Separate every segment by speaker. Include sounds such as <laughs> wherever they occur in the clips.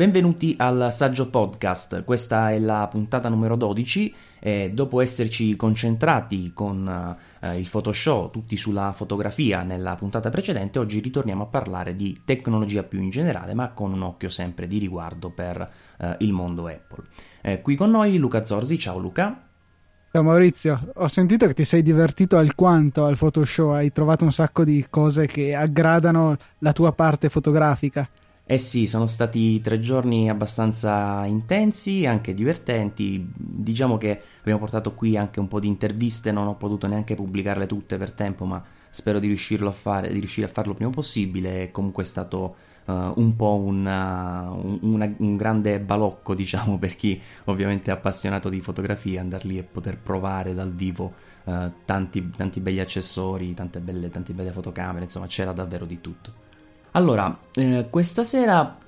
Speaker 1: Benvenuti al Saggio Podcast, questa è la puntata numero 12 e dopo esserci concentrati con eh, il Photoshop tutti sulla fotografia nella puntata precedente, oggi ritorniamo a parlare di tecnologia più in generale, ma con un occhio sempre di riguardo per eh, il mondo Apple. Eh, qui con noi Luca Zorzi, ciao Luca.
Speaker 2: Ciao Maurizio, ho sentito che ti sei divertito alquanto al Photoshop, hai trovato un sacco di cose che aggradano la tua parte fotografica.
Speaker 1: Eh sì, sono stati tre giorni abbastanza intensi, anche divertenti. Diciamo che abbiamo portato qui anche un po' di interviste, non ho potuto neanche pubblicarle tutte per tempo, ma spero di, riuscirlo a fare, di riuscire a farlo il prima possibile. Comunque è stato uh, un po' una, una, un grande balocco, diciamo, per chi ovviamente è appassionato di fotografia, andare lì e poter provare dal vivo uh, tanti, tanti begli accessori, tante belle, tante belle fotocamere, insomma c'era davvero di tutto. Allora, eh, questa sera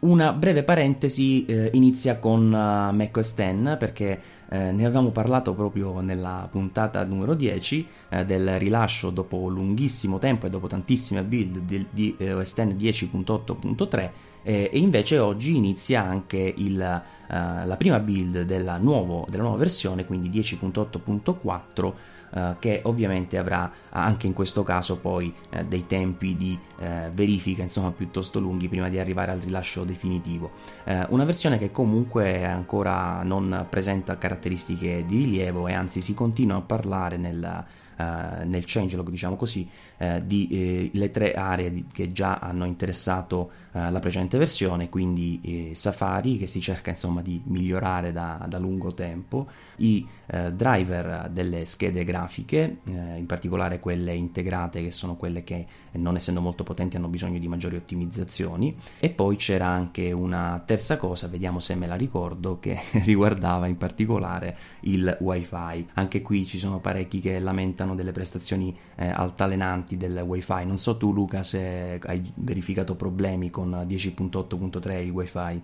Speaker 1: una breve parentesi eh, inizia con uh, macOS 10 perché eh, ne avevamo parlato proprio nella puntata numero 10 eh, del rilascio dopo lunghissimo tempo e dopo tantissime build di, di eh, OS X 10.8.3 e invece oggi inizia anche il, uh, la prima build della, nuovo, della nuova versione, quindi 10.8.4 eh, che ovviamente avrà anche in questo caso poi eh, dei tempi di eh, verifica insomma piuttosto lunghi prima di arrivare al rilascio definitivo. Eh, una versione che comunque ancora non presenta caratteristiche di rilievo e anzi si continua a parlare nel eh, nel changelog, diciamo così, eh, di eh, le tre aree di, che già hanno interessato eh, la precedente versione, quindi Safari che si cerca insomma di migliorare da, da lungo tempo, i driver delle schede grafiche, in particolare quelle integrate che sono quelle che non essendo molto potenti hanno bisogno di maggiori ottimizzazioni e poi c'era anche una terza cosa, vediamo se me la ricordo, che <laughs> riguardava in particolare il wifi. Anche qui ci sono parecchi che lamentano hanno delle prestazioni eh, altalenanti del wifi. Non so tu Luca se hai verificato problemi con 10.8.3 il wifi.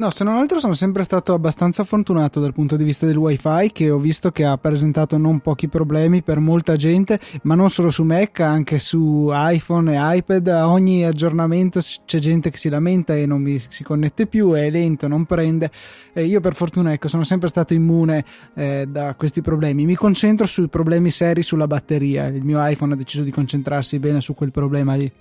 Speaker 2: No, se non altro sono sempre stato abbastanza fortunato dal punto di vista del wifi che ho visto che ha presentato non pochi problemi per molta gente, ma non solo su Mac, anche su iPhone e iPad. A ogni aggiornamento c'è gente che si lamenta e non mi, si connette più, è lento, non prende. E io per fortuna ecco, sono sempre stato immune eh, da questi problemi. Mi concentro sui problemi seri sulla batteria. Il mio iPhone ha deciso di concentrarsi bene su quel problema lì.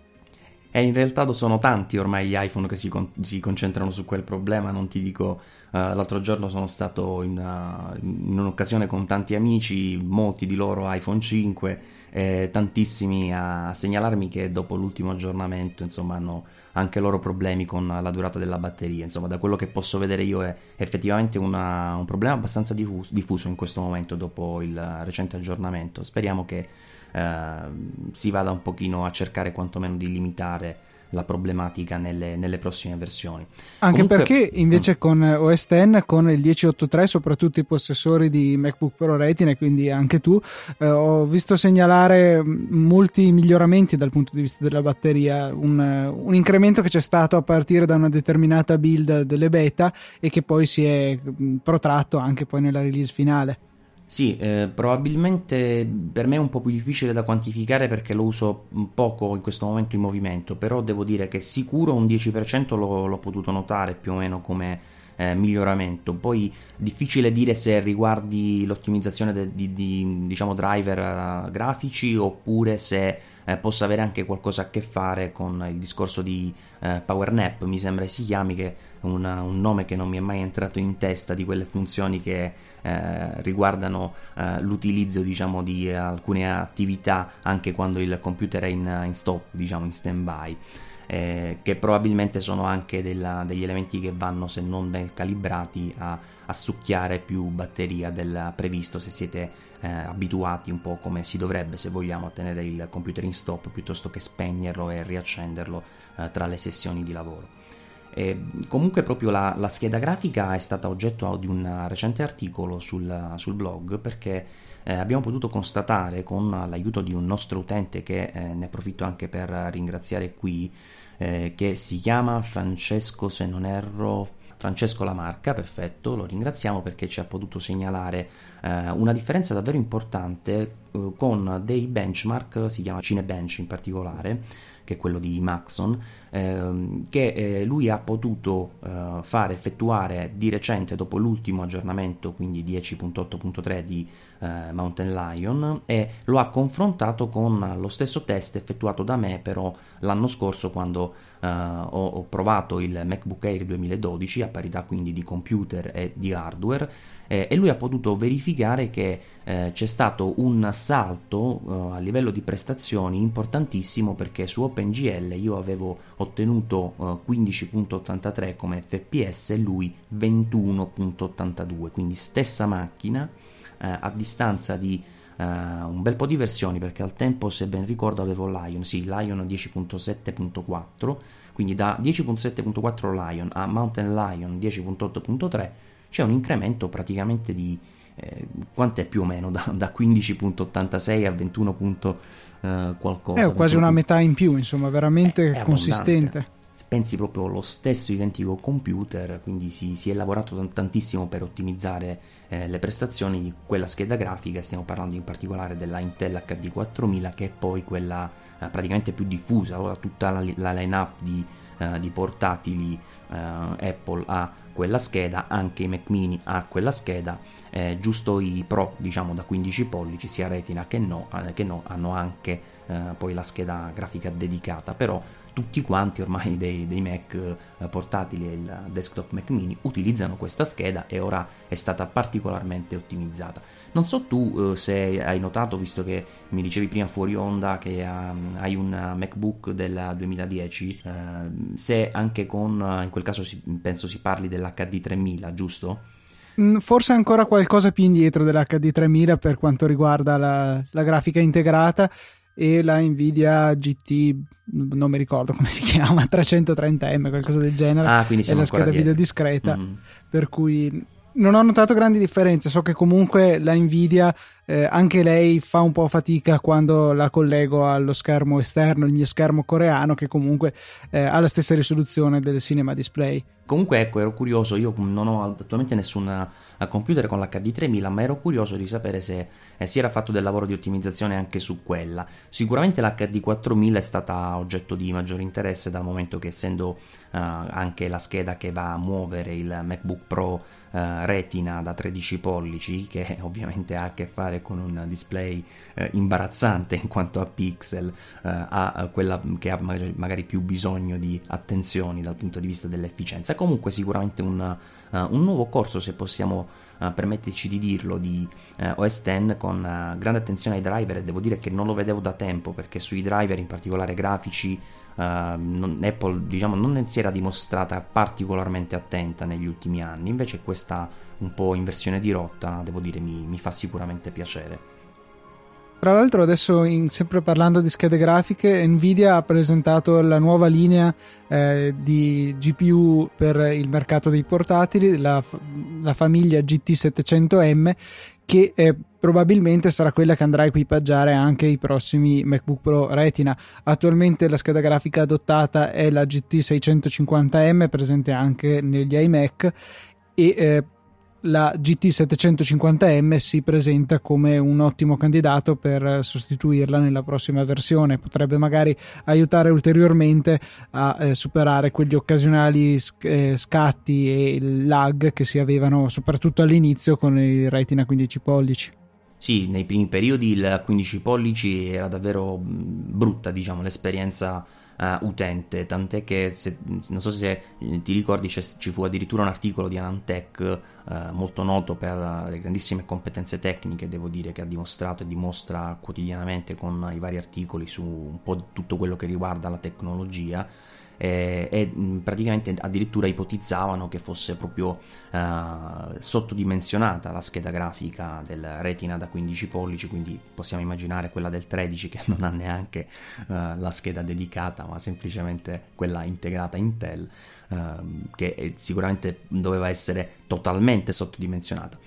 Speaker 1: E in realtà sono tanti ormai gli iPhone che si, con- si concentrano su quel problema, non ti dico, uh, l'altro giorno sono stato in, uh, in, un'occasione con tanti amici, molti di loro iPhone 5, e tantissimi a, segnalarmi che dopo l'ultimo aggiornamento insomma hanno anche loro problemi con la durata della batteria, insomma da quello che posso vedere io è effettivamente una, un problema abbastanza diffuso in questo momento dopo il recente aggiornamento, speriamo che Ehm, si vada un pochino a cercare quantomeno di limitare la problematica nelle, nelle prossime versioni.
Speaker 2: Anche Comunque, perché invece mm. con OS X, con il 1083, soprattutto i possessori di MacBook Pro Retina, quindi anche tu, eh, ho visto segnalare molti miglioramenti dal punto di vista della batteria, un, un, incremento che c'è stato a partire da una determinata build delle beta e che poi si è mm, protratto anche poi nella release finale.
Speaker 1: Sì, eh, probabilmente per me è un po' più difficile da quantificare perché lo uso poco in questo momento in movimento, però devo dire che sicuro un 10% l'ho, l'ho potuto notare più o meno come eh, miglioramento. Poi difficile dire se riguardi l'ottimizzazione de, di, di diciamo, driver uh, grafici oppure se eh, possa avere anche qualcosa a che fare con il discorso di eh, PowerNap, mi sembra si chiami, che una, un nome che non mi è mai entrato in testa di quelle funzioni che eh, riguardano eh, l'utilizzo diciamo, di alcune attività anche quando il computer è in, in stop, diciamo in stand by. Eh, che probabilmente sono anche della, degli elementi che vanno, se non ben calibrati, a, a succhiare più batteria del previsto se siete eh, abituati un po' come si dovrebbe se vogliamo a tenere il computer in stop piuttosto che spegnerlo e riaccenderlo eh, tra le sessioni di lavoro. E comunque proprio la, la, scheda grafica è stata oggetto di un recente articolo sul, sul blog perché eh, abbiamo potuto constatare con l'aiuto di un nostro utente che eh, ne approfitto anche per ringraziare qui eh, che si chiama Francesco se non erro Francesco Lamarca, perfetto, lo ringraziamo perché ci ha potuto segnalare eh, una differenza davvero importante eh, con dei benchmark, si chiama Cinebench in particolare, che è quello di Maxon, ehm, che eh, lui ha potuto eh, fare effettuare di recente dopo l'ultimo aggiornamento, quindi 10.8.3 di eh, Mountain Lion, e lo ha confrontato con lo stesso test effettuato da me però l'anno scorso quando eh, ho, ho provato il MacBook Air 2012 a parità quindi di computer e di hardware eh, e lui ha potuto verificare che eh, c'è stato un salto eh, a livello di prestazioni importantissimo perché su OpenGL io avevo ottenuto 15.83 eh, come fps e lui 21.82 quindi stessa macchina eh, a distanza di Uh, un bel po' di versioni perché al tempo se ben ricordo avevo Lion, sì, Lion 10.7.4 quindi da 10.7.4 Lion a Mountain Lion 10.8.3 c'è un incremento praticamente di eh, quant'è più o meno da, da 15.86 a 21. Eh, qualcosa.
Speaker 2: È quasi una metà in più, insomma, veramente è, è consistente.
Speaker 1: Pensi proprio allo stesso identico computer, quindi si, si è lavorato tantissimo per ottimizzare eh, le prestazioni di quella scheda grafica. Stiamo parlando in particolare della Intel HD 4000, che è poi quella eh, praticamente più diffusa. Ora tutta la, la line-up di, eh, di portatili eh, Apple ha quella scheda, anche i Mac mini ha quella scheda, eh, giusto i Pro diciamo da 15 pollici sia Retina che no, eh, che no hanno anche eh, poi la scheda grafica dedicata, però tutti quanti ormai dei, dei Mac eh, portatili e il desktop Mac mini utilizzano questa scheda e ora è stata particolarmente ottimizzata. Non so tu eh, se hai notato, visto che mi dicevi prima fuori onda che um, hai un MacBook del 2010, eh, se anche con, in quel caso si, penso si parli dell'HD 3000, giusto?
Speaker 2: Mm, forse ancora qualcosa più indietro dell'HD 3000 per quanto riguarda la, la grafica integrata e la Nvidia GT non mi ricordo come si <laughs> chiama 330M qualcosa del genere
Speaker 1: ah, quindi
Speaker 2: è la scheda video discreta mm. per cui non ho notato grandi differenze so che comunque la Nvidia eh, anche lei fa un po' fatica quando la collego allo schermo esterno il mio schermo coreano che comunque eh, ha la stessa risoluzione del cinema display
Speaker 1: comunque ecco ero curioso io non ho attualmente nessuna a computer con l'HD 3000, ma ero curioso di sapere se eh, si era fatto del lavoro di ottimizzazione anche su quella. Sicuramente l'HD 4000 è stata oggetto di maggiore interesse dal momento che essendo eh, anche la scheda che va a muovere il MacBook Pro eh, Retina da 13 pollici, che <laughs> ovviamente ha a che fare con un display eh, imbarazzante in quanto a pixel, eh, ha quella che ha magari, più bisogno di attenzioni dal punto di vista dell'efficienza. Comunque sicuramente un uh, un nuovo corso, se possiamo uh, permetterci di dirlo, di uh, OS X con grande attenzione ai driver e devo dire che non lo vedevo da tempo perché sui driver, in particolare grafici, non, Apple diciamo, non si era dimostrata particolarmente attenta negli ultimi anni, invece questa un po' inversione di rotta, devo dire, mi, mi fa sicuramente piacere.
Speaker 2: Tra l'altro adesso, in, sempre parlando di schede grafiche, Nvidia ha presentato la nuova linea eh, di GPU per il mercato dei portatili, la, la famiglia GT700M, che eh, probabilmente sarà quella che andrà a equipaggiare anche i prossimi MacBook Pro Retina. Attualmente la scheda grafica adottata è la GT650M, presente anche negli iMac, e eh, la GT750M si presenta come un ottimo candidato per sostituirla nella prossima versione. Potrebbe magari aiutare ulteriormente a eh, superare quegli occasionali sc- eh, scatti e lag che si avevano soprattutto all'inizio con il Retina 15 pollici.
Speaker 1: Sì, nei primi periodi il 15 pollici era davvero brutta, diciamo, l'esperienza uh, utente, tant'è che se, non so se ti ricordi ci fu addirittura un articolo di Anantech uh, molto noto per le grandissime competenze tecniche, devo dire che ha dimostrato e dimostra quotidianamente con i vari articoli su un po' tutto quello che riguarda la tecnologia eh, e praticamente addirittura ipotizzavano che fosse proprio eh, sottodimensionata la scheda grafica del Retina da 15 pollici, quindi possiamo immaginare quella del 13 che non ha neanche eh, la scheda dedicata, ma semplicemente quella integrata Intel. Uh, che sicuramente doveva essere totalmente sottodimensionata.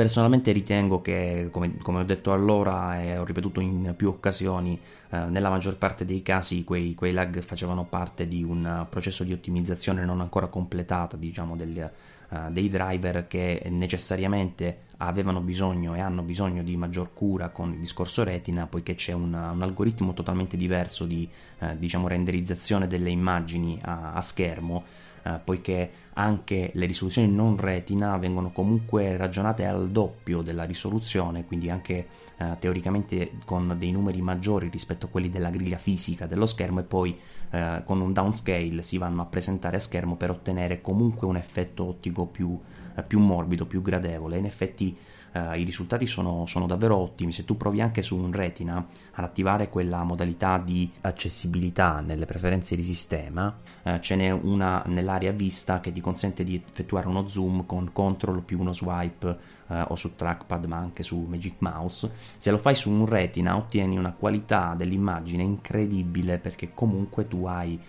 Speaker 1: Personalmente ritengo che, come, come, ho detto allora e ho ripetuto in più occasioni, eh, nella maggior parte dei casi quei, quei, lag facevano parte di un processo di ottimizzazione non ancora completato, diciamo, del, uh, dei driver che necessariamente avevano bisogno e hanno bisogno di maggior cura con il discorso retina, poiché c'è una, un algoritmo totalmente diverso di uh, diciamo, renderizzazione delle immagini a, a schermo, uh, poiché anche le risoluzioni non retina vengono comunque ragionate al doppio della risoluzione, quindi anche eh, teoricamente con dei numeri maggiori rispetto a quelli della griglia fisica dello schermo e poi eh, con un downscale si vanno a presentare a schermo per ottenere comunque un effetto ottico più, eh, più morbido, più gradevole. In effetti Uh, i risultati sono, sono, davvero ottimi. Se tu provi anche su un retina ad attivare quella modalità di accessibilità nelle preferenze di sistema, uh, ce n'è una nell'area vista che ti consente di effettuare uno zoom con control più uno swipe uh, o su trackpad ma anche su Magic Mouse. Se lo fai su un retina ottieni una qualità dell'immagine incredibile perché comunque tu hai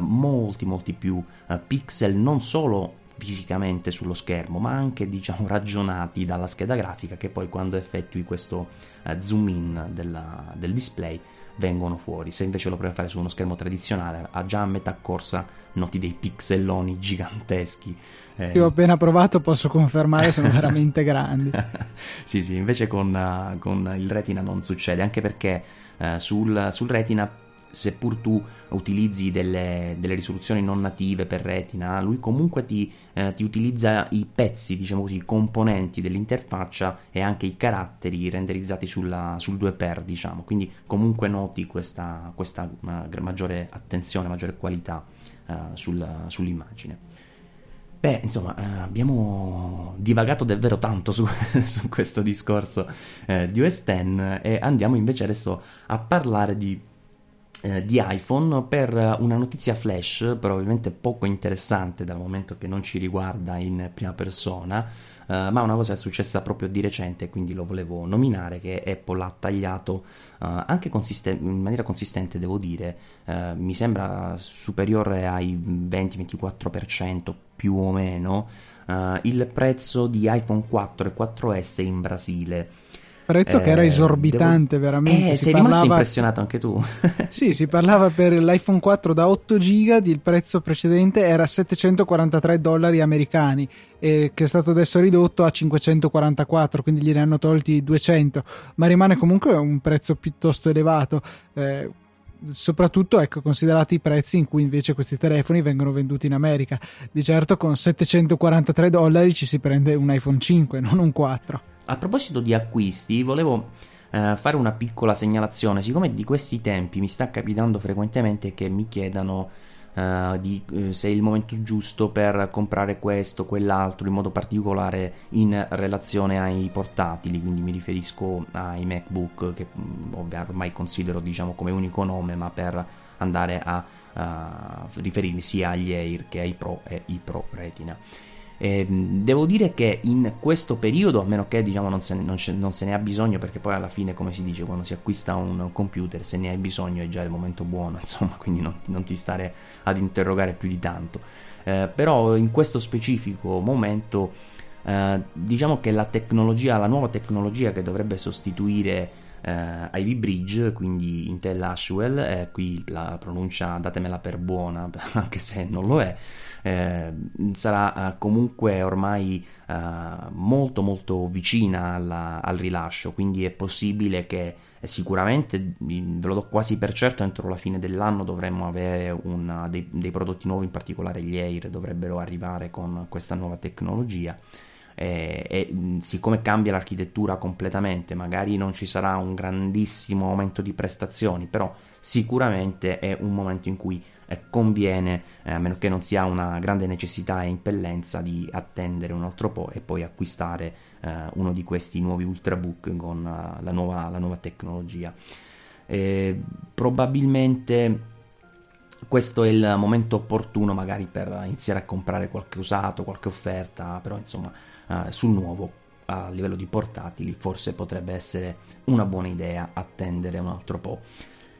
Speaker 1: molti molti più pixel non solo fisicamente sullo schermo, ma anche diciamo <laughs> ragionati dalla scheda grafica che poi quando effettui questo uh, zoom in della, del display vengono fuori. Se invece lo provi a fare su uno schermo tradizionale, a già a metà corsa noti dei pixelloni giganteschi.
Speaker 2: Eh... Io ho appena provato, posso confermare, sono veramente grandi. <laughs>
Speaker 1: sì, sì, invece con, uh, con, il Retina non succede, anche perché uh, sul, sul Retina seppur tu utilizzi delle, delle, risoluzioni non native per retina, lui comunque ti, eh, ti, utilizza i pezzi, diciamo così, i componenti dell'interfaccia e anche i caratteri renderizzati sulla, sul 2x, diciamo. Quindi comunque noti questa, questa maggiore attenzione, maggiore qualità uh, sul, sull'immagine. Beh, insomma, eh, abbiamo divagato davvero tanto su, <laughs> su questo discorso eh, di OS X e andiamo invece adesso a parlare di eh, di iPhone per una notizia flash, probabilmente poco interessante dal momento che non ci riguarda in prima persona, eh, ma una cosa è successa proprio di recente, quindi lo volevo nominare, che Apple ha tagliato eh, anche consisten- in maniera consistente, devo dire, eh, mi sembra superiore ai 20-24% più o meno, eh, il prezzo di iPhone 4 e 4S in Brasile
Speaker 2: prezzo eh, che era eh, esorbitante devo... veramente.
Speaker 1: Eh, si sei parlava... rimasto impressionato anche tu. <laughs>
Speaker 2: sì, si <laughs> parlava per l'iPhone 4 da 8 giga, il prezzo precedente era 743 dollari americani, eh, che è stato adesso ridotto a 544, quindi gliene hanno tolti 200, ma rimane comunque un prezzo piuttosto elevato. Eh, soprattutto ecco, considerati i prezzi in cui invece questi telefoni vengono venduti in America. Di certo con 743 dollari ci si prende un iPhone 5, non un 4.
Speaker 1: A proposito di acquisti, volevo eh, fare una piccola segnalazione. Siccome di questi tempi mi sta capitando frequentemente che mi chiedano eh, di, eh, se è il momento giusto per comprare questo, quell'altro, in modo particolare in relazione ai portatili, quindi mi riferisco ai MacBook che mm, ormai considero diciamo come unico nome, ma per andare a riferirmi sia agli Air che ai Pro e i Pro Retina. Eh, devo dire che in questo periodo, a meno che diciamo, non, se, non, non, se, ne ha bisogno, perché poi alla fine, come si dice, quando si acquista un computer, se ne hai bisogno è già il momento buono, <laughs> insomma, quindi non, non ti stare ad interrogare più di tanto. Eh, però in questo specifico momento, eh, diciamo che la tecnologia, la nuova tecnologia che dovrebbe sostituire eh, Ivy Bridge, quindi Intel Ashwell, eh, qui la pronuncia datemela per buona, <laughs> anche se non lo è, eh, sarà eh, comunque ormai eh, molto molto vicina alla, al rilascio, quindi è possibile che sicuramente, ve lo do quasi per certo, entro la fine dell'anno dovremmo avere una, dei, dei prodotti nuovi, in particolare gli Air dovrebbero arrivare con questa nuova tecnologia. E, e, siccome cambia l'architettura completamente, magari non ci sarà un grandissimo aumento di prestazioni, però sicuramente è un momento in cui eh, conviene, eh, a meno che non sia una grande necessità e impellenza, di attendere un altro po' e poi acquistare eh, uno di questi nuovi ultrabook con uh, la, nuova, la, nuova, tecnologia. probabilmente questo è il momento opportuno magari per iniziare a comprare qualche usato, qualche offerta, però insomma uh, sul nuovo a livello di portatili forse potrebbe essere una buona idea attendere un altro po'.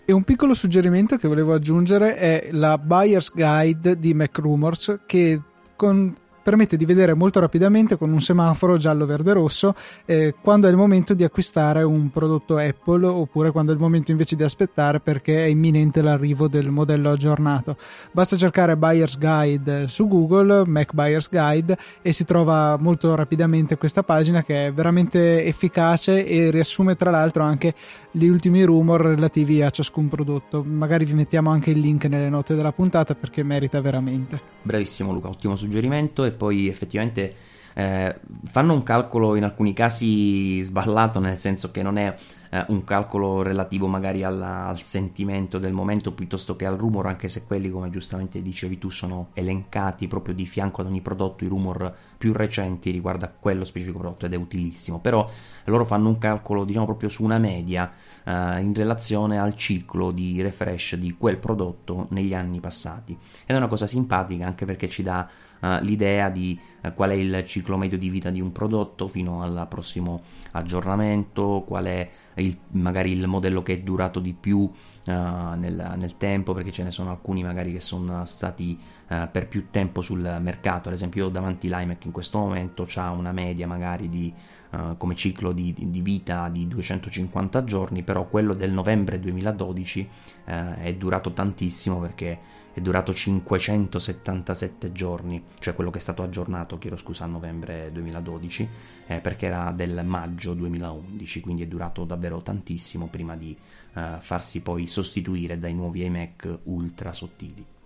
Speaker 2: E un piccolo suggerimento che volevo aggiungere è la Buyer's Guide di MacRumors che con permette di vedere molto rapidamente con un semaforo giallo, verde, rosso eh, quando è il momento di acquistare un prodotto Apple oppure quando è il momento invece di aspettare perché è imminente l'arrivo del modello aggiornato. Basta cercare Buyer's Guide su Google, Mac Buyer's Guide e si trova molto rapidamente questa pagina che è veramente efficace e riassume tra l'altro anche gli ultimi rumor relativi a ciascun prodotto. Magari vi mettiamo anche il link nelle note della puntata perché merita veramente.
Speaker 1: Bravissimo Luca, ottimo suggerimento e poi effettivamente eh, fanno un calcolo in alcuni casi sballato, nel senso che non è eh, un calcolo relativo magari alla, al sentimento del momento piuttosto che al rumor, anche se quelli, come giustamente dicevi tu, sono elencati proprio di fianco ad ogni prodotto, i rumor più recenti riguardo a quello specifico prodotto ed è utilissimo. Però loro fanno un calcolo, diciamo, proprio su una media eh, in relazione al ciclo di refresh di quel prodotto negli anni passati. Ed è una cosa simpatica anche perché ci dà uh, l'idea di uh, qual è il ciclo medio di vita di un prodotto fino al prossimo aggiornamento, qual è il, magari il modello che è durato di più uh, nel, nel, tempo, perché ce ne sono alcuni magari che sono stati per più tempo sul mercato. Ad esempio, io davanti l'iMac in questo momento ha una media magari di Uh, come ciclo di, di, vita di 250 giorni, però quello del novembre 2012 uh, è durato tantissimo perché è durato 577 giorni, cioè quello che è stato aggiornato, chiedo scusa, a novembre 2012, eh, perché era del maggio 2011, quindi è durato davvero tantissimo prima di eh, farsi poi sostituire dai nuovi iMac ultra sottili.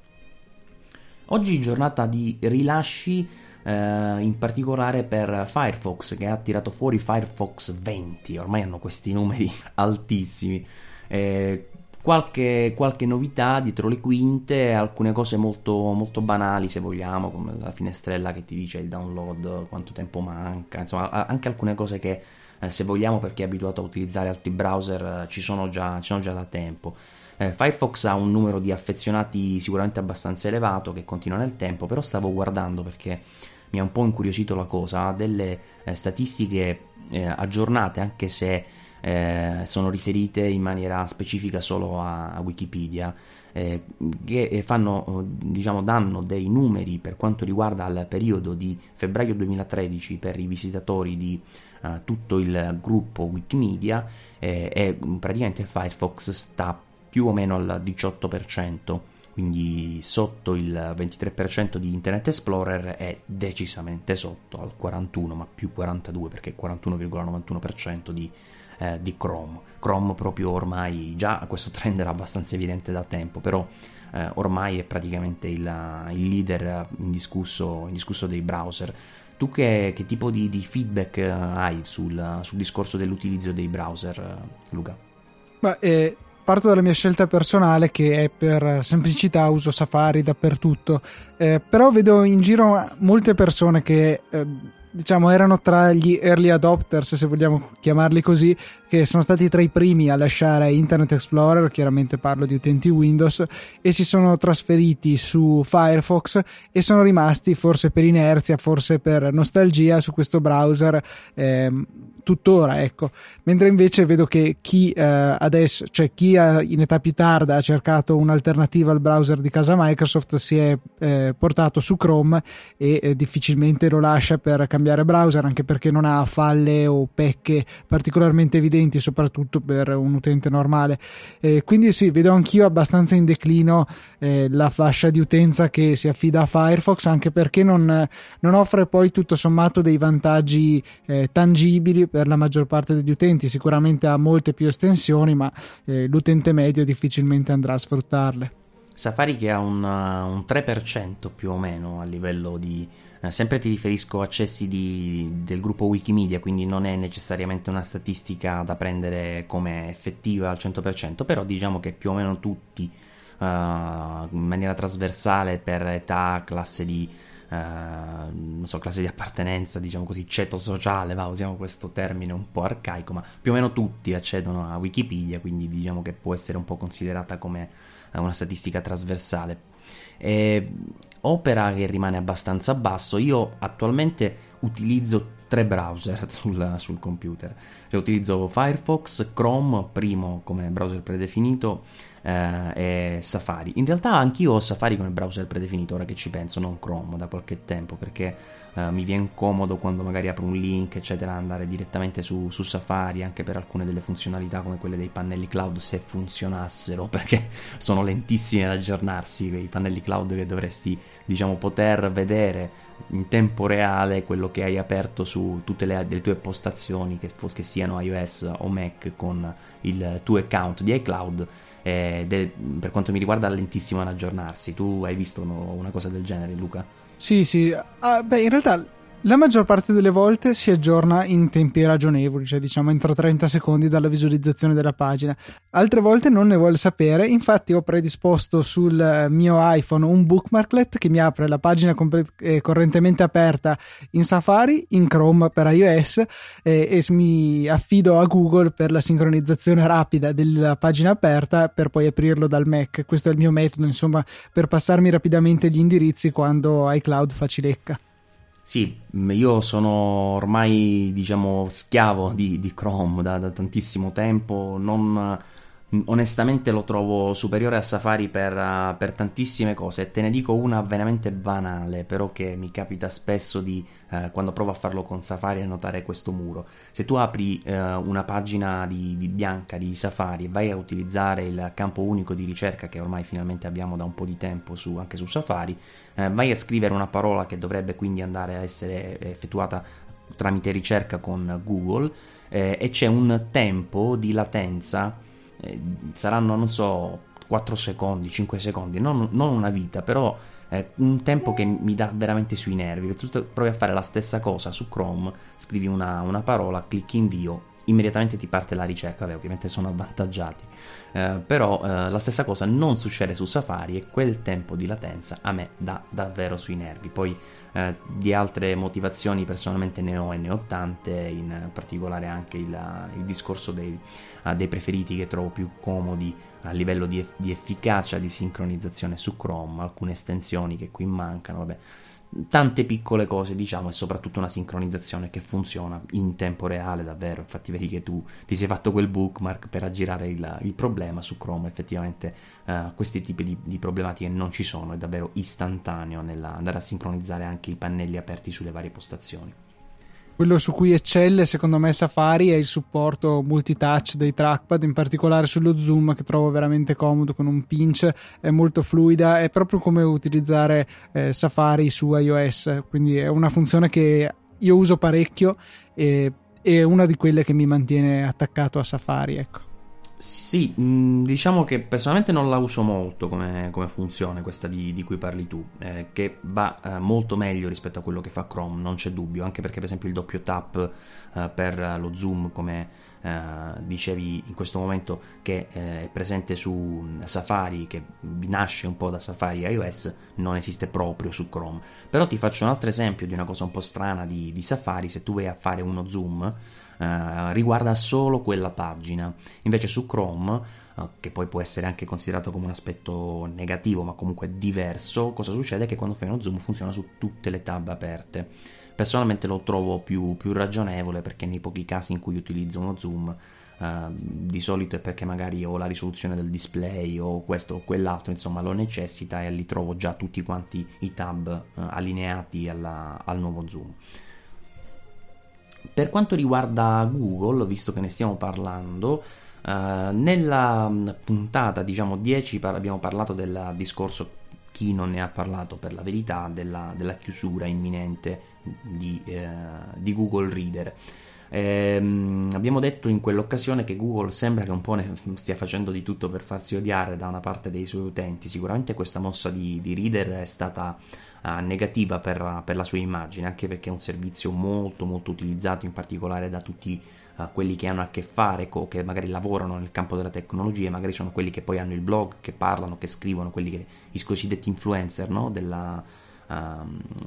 Speaker 1: Oggi giornata di rilasci eh, in particolare per Firefox che ha tirato fuori Firefox 20, ormai hanno questi numeri <laughs> altissimi. Eh, qualche, qualche, novità dietro le quinte, alcune cose molto, molto, banali se vogliamo, come la finestrella che ti dice il download, quanto tempo manca, insomma anche alcune cose che eh, se vogliamo per chi è abituato a utilizzare altri browser eh, ci, sono già, ci sono già da tempo. Eh, Firefox ha un numero di affezionati sicuramente abbastanza elevato che continua nel tempo, però stavo guardando perché mi ha un po' incuriosito la cosa, ha delle eh, statistiche eh, aggiornate anche se eh, sono riferite in maniera specifica solo a, a Wikipedia, eh, che fanno, diciamo, danno dei numeri per quanto riguarda il periodo di febbraio 2013 per i visitatori di tutto il gruppo Wikimedia eh, e praticamente Firefox sta più o meno al 18% quindi sotto il 23% di Internet Explorer è decisamente sotto al 41, ma più 42 perché 41,91% di eh, di Chrome. Chrome proprio ormai già questo trend era abbastanza evidente da tempo, però eh, ormai è praticamente il, il leader indiscusso, indiscusso, dei browser. Tu che, che tipo di, di, feedback eh, hai sul, sul, discorso dell'utilizzo dei browser, eh, Luca?
Speaker 2: Beh, eh, parto dalla mia scelta personale che è per semplicità uso Safari dappertutto, eh, però vedo in giro molte persone che eh, diciamo erano tra gli early adopters se vogliamo chiamarli così che sono stati tra i primi a lasciare Internet Explorer chiaramente parlo di utenti Windows e si sono trasferiti su Firefox e sono rimasti forse per inerzia forse per nostalgia su questo browser eh, tuttora, ecco. Mentre invece vedo che chi eh, adesso, cioè chi ha, in età più tarda ha cercato un'alternativa al browser di casa Microsoft si è eh, portato su Chrome e eh, difficilmente lo lascia per cambiare browser, anche perché non ha falle o pecche particolarmente evidenti, soprattutto per un utente normale. quindi sì, vedo anch'io abbastanza in declino eh, la fascia di utenza che si affida a Firefox, anche perché non, non offre poi tutto sommato dei vantaggi eh, tangibili per la maggior parte degli utenti, sicuramente ha molte più estensioni, ma eh, l'utente medio difficilmente andrà a sfruttarle.
Speaker 1: Safari che ha un, uh, un 3% più o meno a livello di... Eh, sempre ti riferisco accessi di, del gruppo Wikimedia, quindi non è necessariamente una statistica da prendere come effettiva al 100%, però diciamo che più o meno tutti uh, in maniera trasversale per età, classe di non so, classe di appartenenza, diciamo così, ceto sociale, va, usiamo questo termine un po' arcaico, ma più o meno tutti accedono a Wikipedia, quindi diciamo che può essere un po' considerata come eh, una statistica trasversale. E, opera che rimane abbastanza basso, io attualmente utilizzo tre browser <laughs> sul, sul computer. Cioè, utilizzo Firefox, Chrome, primo come browser predefinito, eh, e Safari. In realtà anch'io ho Safari come browser predefinito, ora che ci penso, non Chrome da qualche tempo, perché eh, mi viene comodo quando magari apro un link, eccetera, andare direttamente su, su, Safari, anche per alcune delle funzionalità come quelle dei pannelli cloud, se funzionassero, <laughs> perché sono lentissimi ad aggiornarsi, quei pannelli cloud che dovresti, diciamo, poter vedere in tempo reale quello che hai aperto su tutte le, le tue postazioni, che, che siano iOS o Mac, con il tuo account di iCloud ed è, per quanto mi riguarda lentissimo ad aggiornarsi. Tu hai visto una cosa del genere, Luca?
Speaker 2: Sì, sì. Ah, beh, in realtà la maggior parte delle volte si aggiorna in tempi ragionevoli, cioè diciamo entro 30 secondi dalla visualizzazione della pagina. Altre volte non ne vuole sapere, infatti ho predisposto sul mio iPhone un bookmarklet che mi apre la pagina compre- eh, correntemente aperta in Safari, in Chrome per iOS eh, e mi affido a Google per la sincronizzazione rapida della pagina aperta per poi aprirlo dal Mac. Questo è il mio metodo, insomma, per passarmi rapidamente gli indirizzi quando iCloud fa cilecca.
Speaker 1: Sì, io sono ormai, diciamo, schiavo di, di Chrome da, da, tantissimo tempo. Non, onestamente lo trovo superiore a Safari per, per, tantissime cose. Te ne dico una veramente banale, però che mi capita spesso di, eh, quando provo a farlo con Safari, a notare questo muro. Se tu apri eh, una pagina di, di, bianca di Safari e vai a utilizzare il campo unico di ricerca che ormai finalmente abbiamo da un po' di tempo su, anche su Safari, eh, vai a scrivere una parola che dovrebbe quindi andare a essere effettuata tramite ricerca con Google eh, e c'è un tempo di latenza, eh, saranno non so 4 secondi, 5 secondi, non, non una vita, però eh, un tempo che mi dà veramente sui nervi. Perché tu provi a fare la stessa cosa su Chrome, scrivi una, una parola, clicchi invio, immediatamente ti parte la ricerca, Beh, ovviamente sono avvantaggiati, eh, però eh, la stessa cosa non succede su Safari e quel tempo di latenza a me dà davvero sui nervi. Poi eh, di altre motivazioni personalmente ne ho e ne ho tante, in particolare anche il, il discorso dei, uh, dei, preferiti che trovo più comodi a livello di, di efficacia di sincronizzazione su Chrome, alcune estensioni che qui mancano, vabbè tante piccole cose, diciamo, e soprattutto una sincronizzazione che funziona in tempo reale, davvero. Infatti, vedi che tu ti sei fatto quel bookmark per aggirare il, il problema su Chrome. Effettivamente, uh, questi tipi di, di, problematiche non ci sono, è davvero istantaneo nell'andare a sincronizzare anche i pannelli aperti sulle varie postazioni.
Speaker 2: Quello su cui eccelle secondo me Safari è il supporto multitouch dei trackpad, in particolare sullo zoom che trovo veramente comodo con un pinch, è molto fluida, è proprio come utilizzare eh, Safari su iOS, quindi è una funzione che io uso parecchio e è una di quelle che mi mantiene attaccato a Safari, ecco.
Speaker 1: Sì, mm, diciamo che personalmente non la uso molto come, come funzione questa di, di, cui parli tu, eh, che va eh, molto meglio rispetto a quello che fa Chrome, non c'è dubbio, anche perché per esempio il doppio tap eh, per lo zoom, come eh, dicevi in questo momento, che eh, è presente su Safari, che nasce un po' da Safari iOS, non esiste proprio su Chrome. Però ti faccio un altro esempio di una cosa un po' strana di, di Safari, se tu vai a fare uno zoom eh, riguarda solo quella pagina. Invece su Chrome, uh, che poi può essere anche considerato come un aspetto negativo, ma comunque diverso, cosa succede? Che quando fai uno zoom funziona su tutte le tab aperte. Personalmente lo trovo più, più ragionevole perché nei pochi casi in cui utilizzo uno zoom Uh, di solito è perché magari ho la risoluzione del display o questo o quell'altro, insomma lo necessita e li trovo già tutti quanti i tab uh, allineati alla, al nuovo zoom. Per quanto riguarda Google, visto che ne stiamo parlando, uh, nella mm, puntata diciamo 10 par- abbiamo parlato del discorso chi non ne ha parlato per la verità della, della chiusura imminente di, eh, di Google Reader. Ehm, abbiamo detto in quell'occasione che Google sembra che un po' stia facendo di tutto per farsi odiare da una parte dei suoi utenti. Sicuramente questa mossa di, di Reader è stata uh, negativa per, per, la sua immagine, anche perché è un servizio molto molto utilizzato in particolare da tutti uh, quelli che hanno a che fare, co- che magari lavorano nel campo della tecnologia, magari sono quelli che poi hanno il blog, che parlano, che scrivono, quelli che, i cosiddetti influencer no? della, uh,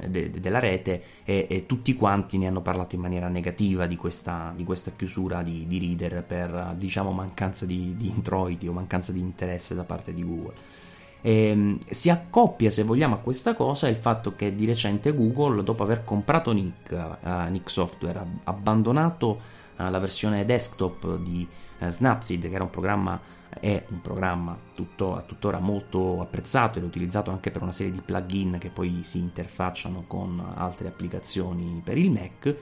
Speaker 1: de- de- della rete e-, e, tutti quanti ne hanno parlato in maniera negativa di questa, di questa chiusura di, di, reader per diciamo mancanza di, di introiti o mancanza di interesse da parte di Google. E, ehm, si accoppia, se vogliamo, a questa cosa il fatto che di recente Google, dopo aver comprato Nick, uh, Nick Software, ha abbandonato uh, la versione desktop di uh, Snapseed, che era un programma è un programma tutto, tuttora molto apprezzato ed utilizzato anche per una serie di plugin che poi si interfacciano con altre applicazioni per il Mac.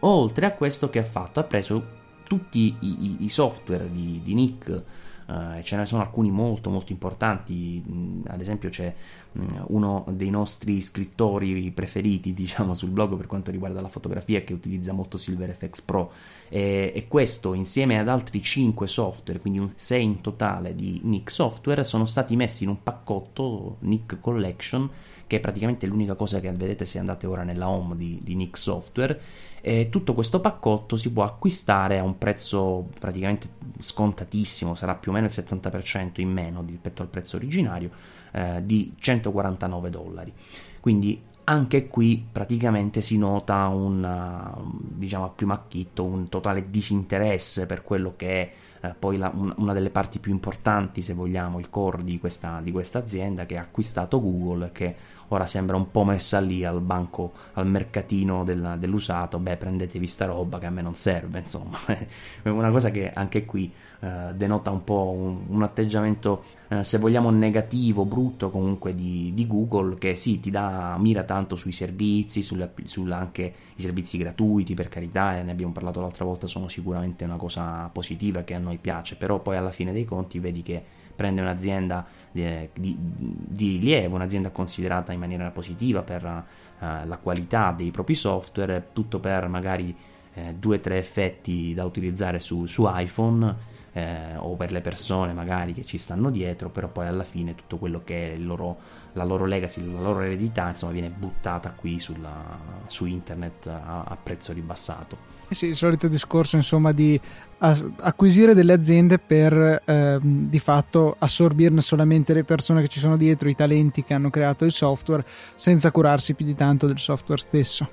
Speaker 1: Oltre a questo che ha fatto, ha preso tutti i, i software di, di Nick Uh, ce ne sono alcuni molto molto importanti, mm, ad esempio c'è mm, uno dei nostri scrittori preferiti <laughs> diciamo sul blog per quanto riguarda la fotografia che utilizza molto SilverFX Pro. E, e questo insieme ad altri 5 software, quindi un 6 in totale di Nick Software, sono stati messi in un paccotto Nick Collection che è praticamente l'unica cosa che vedete se andate ora nella home di, di Nick Software e tutto questo paccotto si può acquistare a un prezzo praticamente scontatissimo, sarà più o meno il 70% in meno rispetto al prezzo originario eh, di 149 dollari. Quindi anche qui praticamente si nota un, diciamo a primo acchitto, un totale disinteresse per quello che è eh, poi la, un, una delle parti più importanti, se vogliamo, il core di questa, di questa azienda che ha acquistato Google, che ora sembra un po' messa lì al banco, al mercatino del, dell'usato, beh prendetevi sta roba che a me non serve, insomma, è <laughs> una cosa che anche qui eh, denota un po' un, un atteggiamento, eh, se vogliamo, negativo, brutto comunque di, di, Google, che sì, ti dà, mira tanto sui servizi, sulle, sulla, anche i servizi gratuiti, per carità, e ne abbiamo parlato l'altra volta, sono sicuramente una cosa positiva che a noi piace, però poi alla fine dei conti vedi che prende un'azienda di, di, di rilievo, un'azienda considerata in maniera positiva per uh, la qualità dei propri software, tutto per magari eh, due o tre effetti da utilizzare su, su iPhone eh, o per le persone magari che ci stanno dietro, però poi alla fine tutto quello che è loro, la loro legacy, la loro eredità, insomma, viene buttata qui sulla, su internet a, a prezzo ribassato.
Speaker 2: Eh sì, il solito discorso insomma di acquisire delle aziende per eh, di fatto assorbirne solamente le persone che ci sono dietro, i talenti che hanno creato il software, senza curarsi più di tanto del software stesso.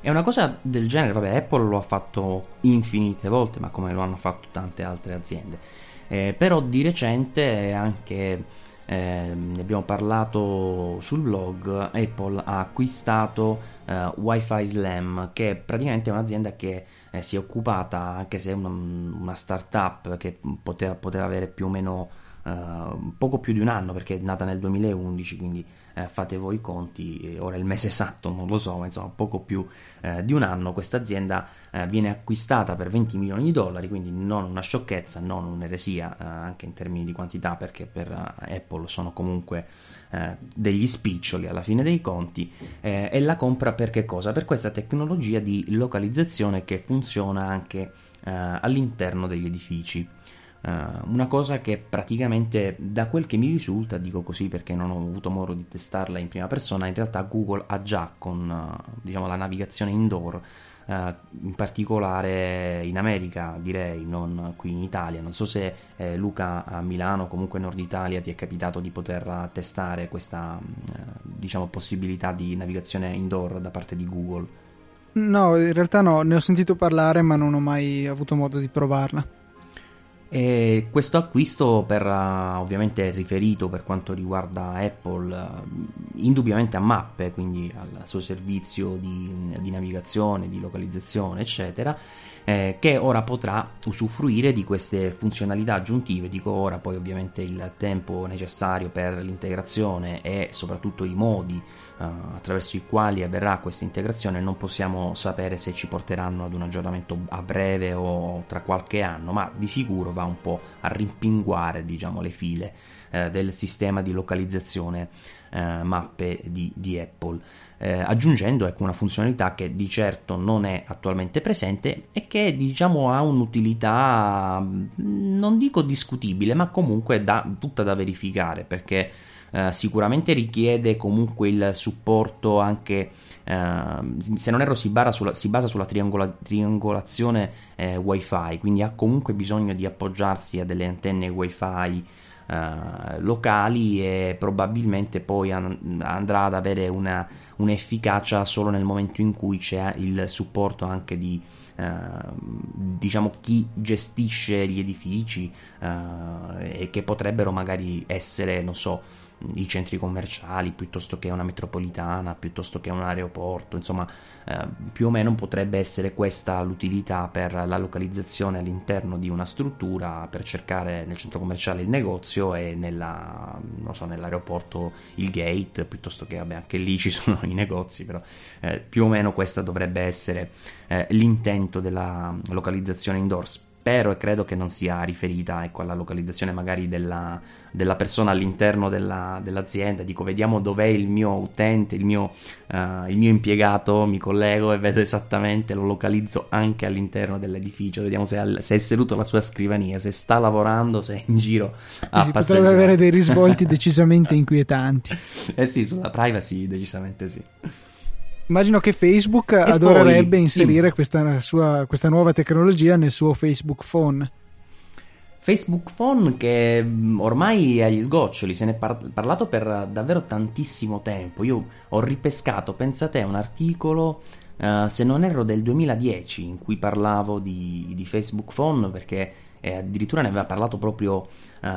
Speaker 1: E una cosa del genere, vabbè, Apple lo ha fatto infinite volte, ma come lo hanno fatto tante altre aziende. Eh, però di recente anche eh, ne abbiamo parlato sul blog, Apple ha acquistato eh, Wi-Fi Slam, che praticamente è un'azienda che eh, si è occupata, anche se è una, una startup che poteva, poteva avere più o meno Uh, poco più di un anno perché è nata nel 2011 quindi uh, fate voi i conti ora il mese <laughs> esatto non lo so ma insomma poco più uh, di un anno questa azienda viene acquistata per 20 milioni di dollari quindi non una sciocchezza non un'eresia anche in termini di quantità perché per Apple sono comunque degli spiccioli alla fine dei conti e la compra per che cosa? per questa tecnologia di localizzazione che funziona anche all'interno degli edifici Uh, una cosa che praticamente da quel che mi risulta, dico così perché non ho avuto modo di testarla in prima persona, in realtà Google ha già con diciamo, la navigazione indoor, uh, in particolare in America direi, non qui in Italia. Non so se eh, Luca a Milano, comunque Nord Italia, ti è capitato di poter testare questa diciamo, possibilità di navigazione indoor da parte di Google.
Speaker 2: No, in realtà no, ne ho sentito parlare ma non ho mai avuto modo di provarla.
Speaker 1: E questo acquisto per, uh, ovviamente è riferito per quanto riguarda Apple uh, indubbiamente a mappe, quindi al suo servizio di, di navigazione, di localizzazione, eccetera, eh, che ora potrà usufruire di queste funzionalità aggiuntive. Dico ora, poi ovviamente il tempo necessario per l'integrazione e soprattutto i modi uh, attraverso i quali avverrà questa integrazione non possiamo sapere se ci porteranno ad un aggiornamento a breve o tra qualche anno, ma di sicuro va un po' a rimpinguare diciamo, le file uh, del sistema di localizzazione uh, mappe di, di Apple. Eh, aggiungendo ecco, una funzionalità che di certo non è attualmente presente e che diciamo ha un'utilità mm, non dico discutibile ma comunque da, tutta da verificare perché eh, sicuramente richiede comunque il supporto anche Uh, se non erro si, sulla, si basa sulla triangola, triangolazione eh, wifi quindi ha comunque bisogno di appoggiarsi a delle antenne wifi uh, locali e probabilmente poi an- andrà ad avere una, un'efficacia solo nel momento in cui c'è il supporto anche di uh, diciamo chi gestisce gli edifici e che potrebbero magari essere non so i centri commerciali piuttosto che una metropolitana, piuttosto che un aeroporto, insomma eh, più o meno potrebbe essere questa l'utilità per la localizzazione all'interno di una struttura per cercare nel centro commerciale il negozio e nella, so, nell'aeroporto il gate, piuttosto che vabbè, anche lì ci <laughs> sono i negozi, però eh, più o meno questa dovrebbe essere eh, l'intento della localizzazione indoors spero e credo che non sia riferita ecco, alla localizzazione magari della, della persona all'interno della, dell'azienda, dico vediamo dov'è il mio utente, il mio, uh, il mio, impiegato, mi collego e vedo esattamente, lo localizzo anche all'interno dell'edificio, vediamo se, se è seduto alla sua scrivania, se sta lavorando, se è in giro a sì,
Speaker 2: Potrebbe avere dei risvolti <laughs> decisamente inquietanti.
Speaker 1: eh sì, sulla privacy decisamente sì.
Speaker 2: Immagino che Facebook e adorerebbe poi, inserire sì. questa, sua, questa nuova tecnologia nel suo Facebook Phone.
Speaker 1: Facebook Phone che mm, ormai è agli sgoccioli, se ne è par- parlato per davvero tantissimo tempo. Io ho ripescato, pensate, un articolo, uh, se non erro, del 2010 in cui parlavo di, di Facebook Phone perché eh, addirittura ne aveva parlato proprio uh,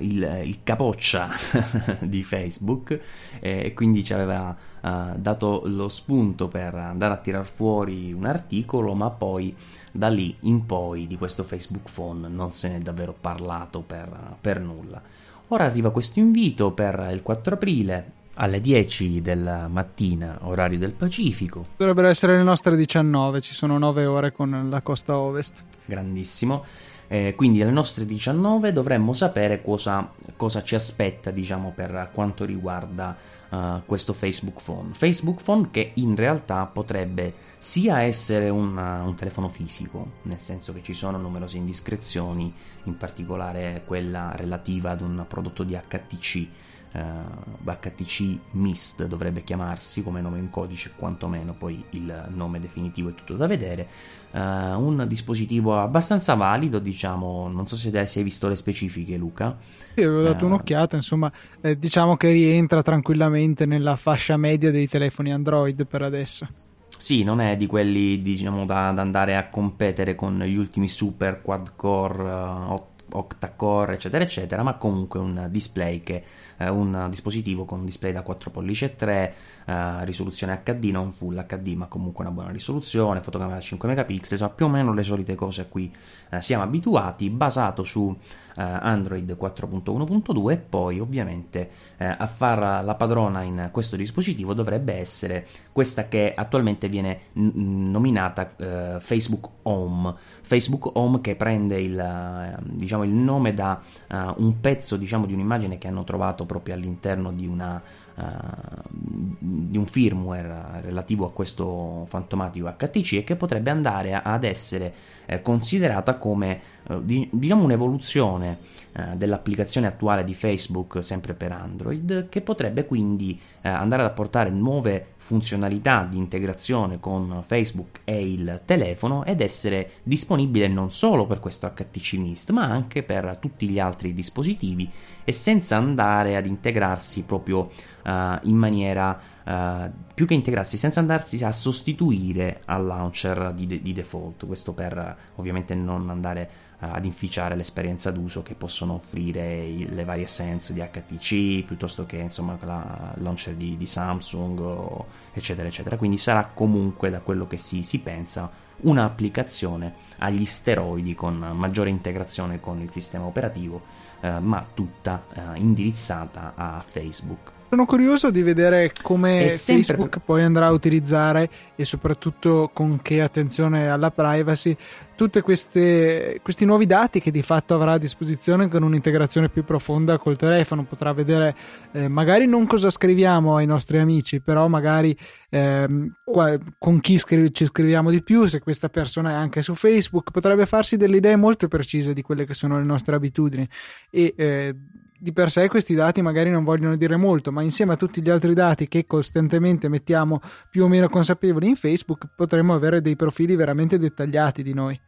Speaker 1: il, il, capoccia <laughs> di Facebook e quindi ci aveva uh, dato lo spunto per andare a tirar fuori un articolo, ma poi da lì in poi di questo Facebook Phone non se ne è davvero parlato per, per nulla. Ora arriva questo invito per il 4 aprile alle 10 della mattina, orario del Pacifico.
Speaker 2: Dovrebbero essere le nostre 19, ci sono 9 ore con la costa ovest.
Speaker 1: Grandissimo. Eh, quindi alle nostre 19 dovremmo sapere cosa, cosa ci aspetta, diciamo, per quanto riguarda uh, questo Facebook Phone. Facebook Phone che in realtà potrebbe sia essere una, un telefono fisico, nel senso che ci sono numerose indiscrezioni, in particolare quella relativa ad un prodotto di HTC HTC Mist dovrebbe chiamarsi come nome in codice, quantomeno poi il nome definitivo è tutto da vedere. Uh, un dispositivo abbastanza valido, diciamo, non so se hai visto le specifiche, Luca.
Speaker 2: Sì, avevo dato uh, un'occhiata, insomma, eh, diciamo che rientra tranquillamente nella fascia media dei telefoni Android per adesso.
Speaker 1: Sì, non è di quelli diciamo da, da andare a competere con gli ultimi super quad core, uh, octa-core, eccetera, eccetera, ma comunque un display che eh, un dispositivo con display da 4 pollici e 3, eh, risoluzione HD, non full HD, ma comunque una buona risoluzione, fotocamera 5 megapixel, insomma più o meno le solite cose a cui eh, siamo abituati, basato su eh, Android 4.1.2 e poi ovviamente eh, a far la padrona in questo dispositivo dovrebbe essere questa che attualmente viene n- nominata eh, Facebook Home. Facebook Home che prende il, diciamo, il nome da un pezzo diciamo, di un'immagine che hanno trovato proprio all'interno di una Uh, di un firmware relativo a questo fantomatico HTC e che potrebbe andare ad essere eh, considerata come eh, di, diciamo un'evoluzione eh, dell'applicazione attuale di Facebook sempre per Android che potrebbe quindi eh, andare ad apportare nuove funzionalità di integrazione con Facebook e il telefono ed essere disponibile non solo per questo HTC Mist ma anche per tutti gli altri dispositivi e senza andare ad integrarsi proprio uh, in maniera uh, più che integrarsi, senza andarsi a sostituire al launcher di, de- di default. Questo per ovviamente non andare uh, ad inficiare l'esperienza d'uso che possono offrire i- le varie sense di HTC piuttosto che insomma la launcher di, di Samsung o, eccetera eccetera. Quindi sarà comunque da quello che si, si pensa un'applicazione agli steroidi con maggiore integrazione con il sistema operativo, eh, ma tutta eh, indirizzata a Facebook.
Speaker 2: Sono curioso di vedere come Facebook per... poi andrà a utilizzare e soprattutto con che attenzione alla privacy tutti questi nuovi dati che di fatto avrà a disposizione con un'integrazione più profonda col telefono. Potrà vedere eh, magari non cosa scriviamo ai nostri amici, però magari eh, con chi scri- ci scriviamo di più, se questa persona è anche su Facebook, potrebbe farsi delle idee molto precise di quelle che sono le nostre abitudini e eh, di per sé questi dati magari non vogliono dire molto, ma insieme a tutti gli altri dati che costantemente mettiamo più o meno consapevoli in Facebook, potremmo avere dei profili veramente dettagliati di noi.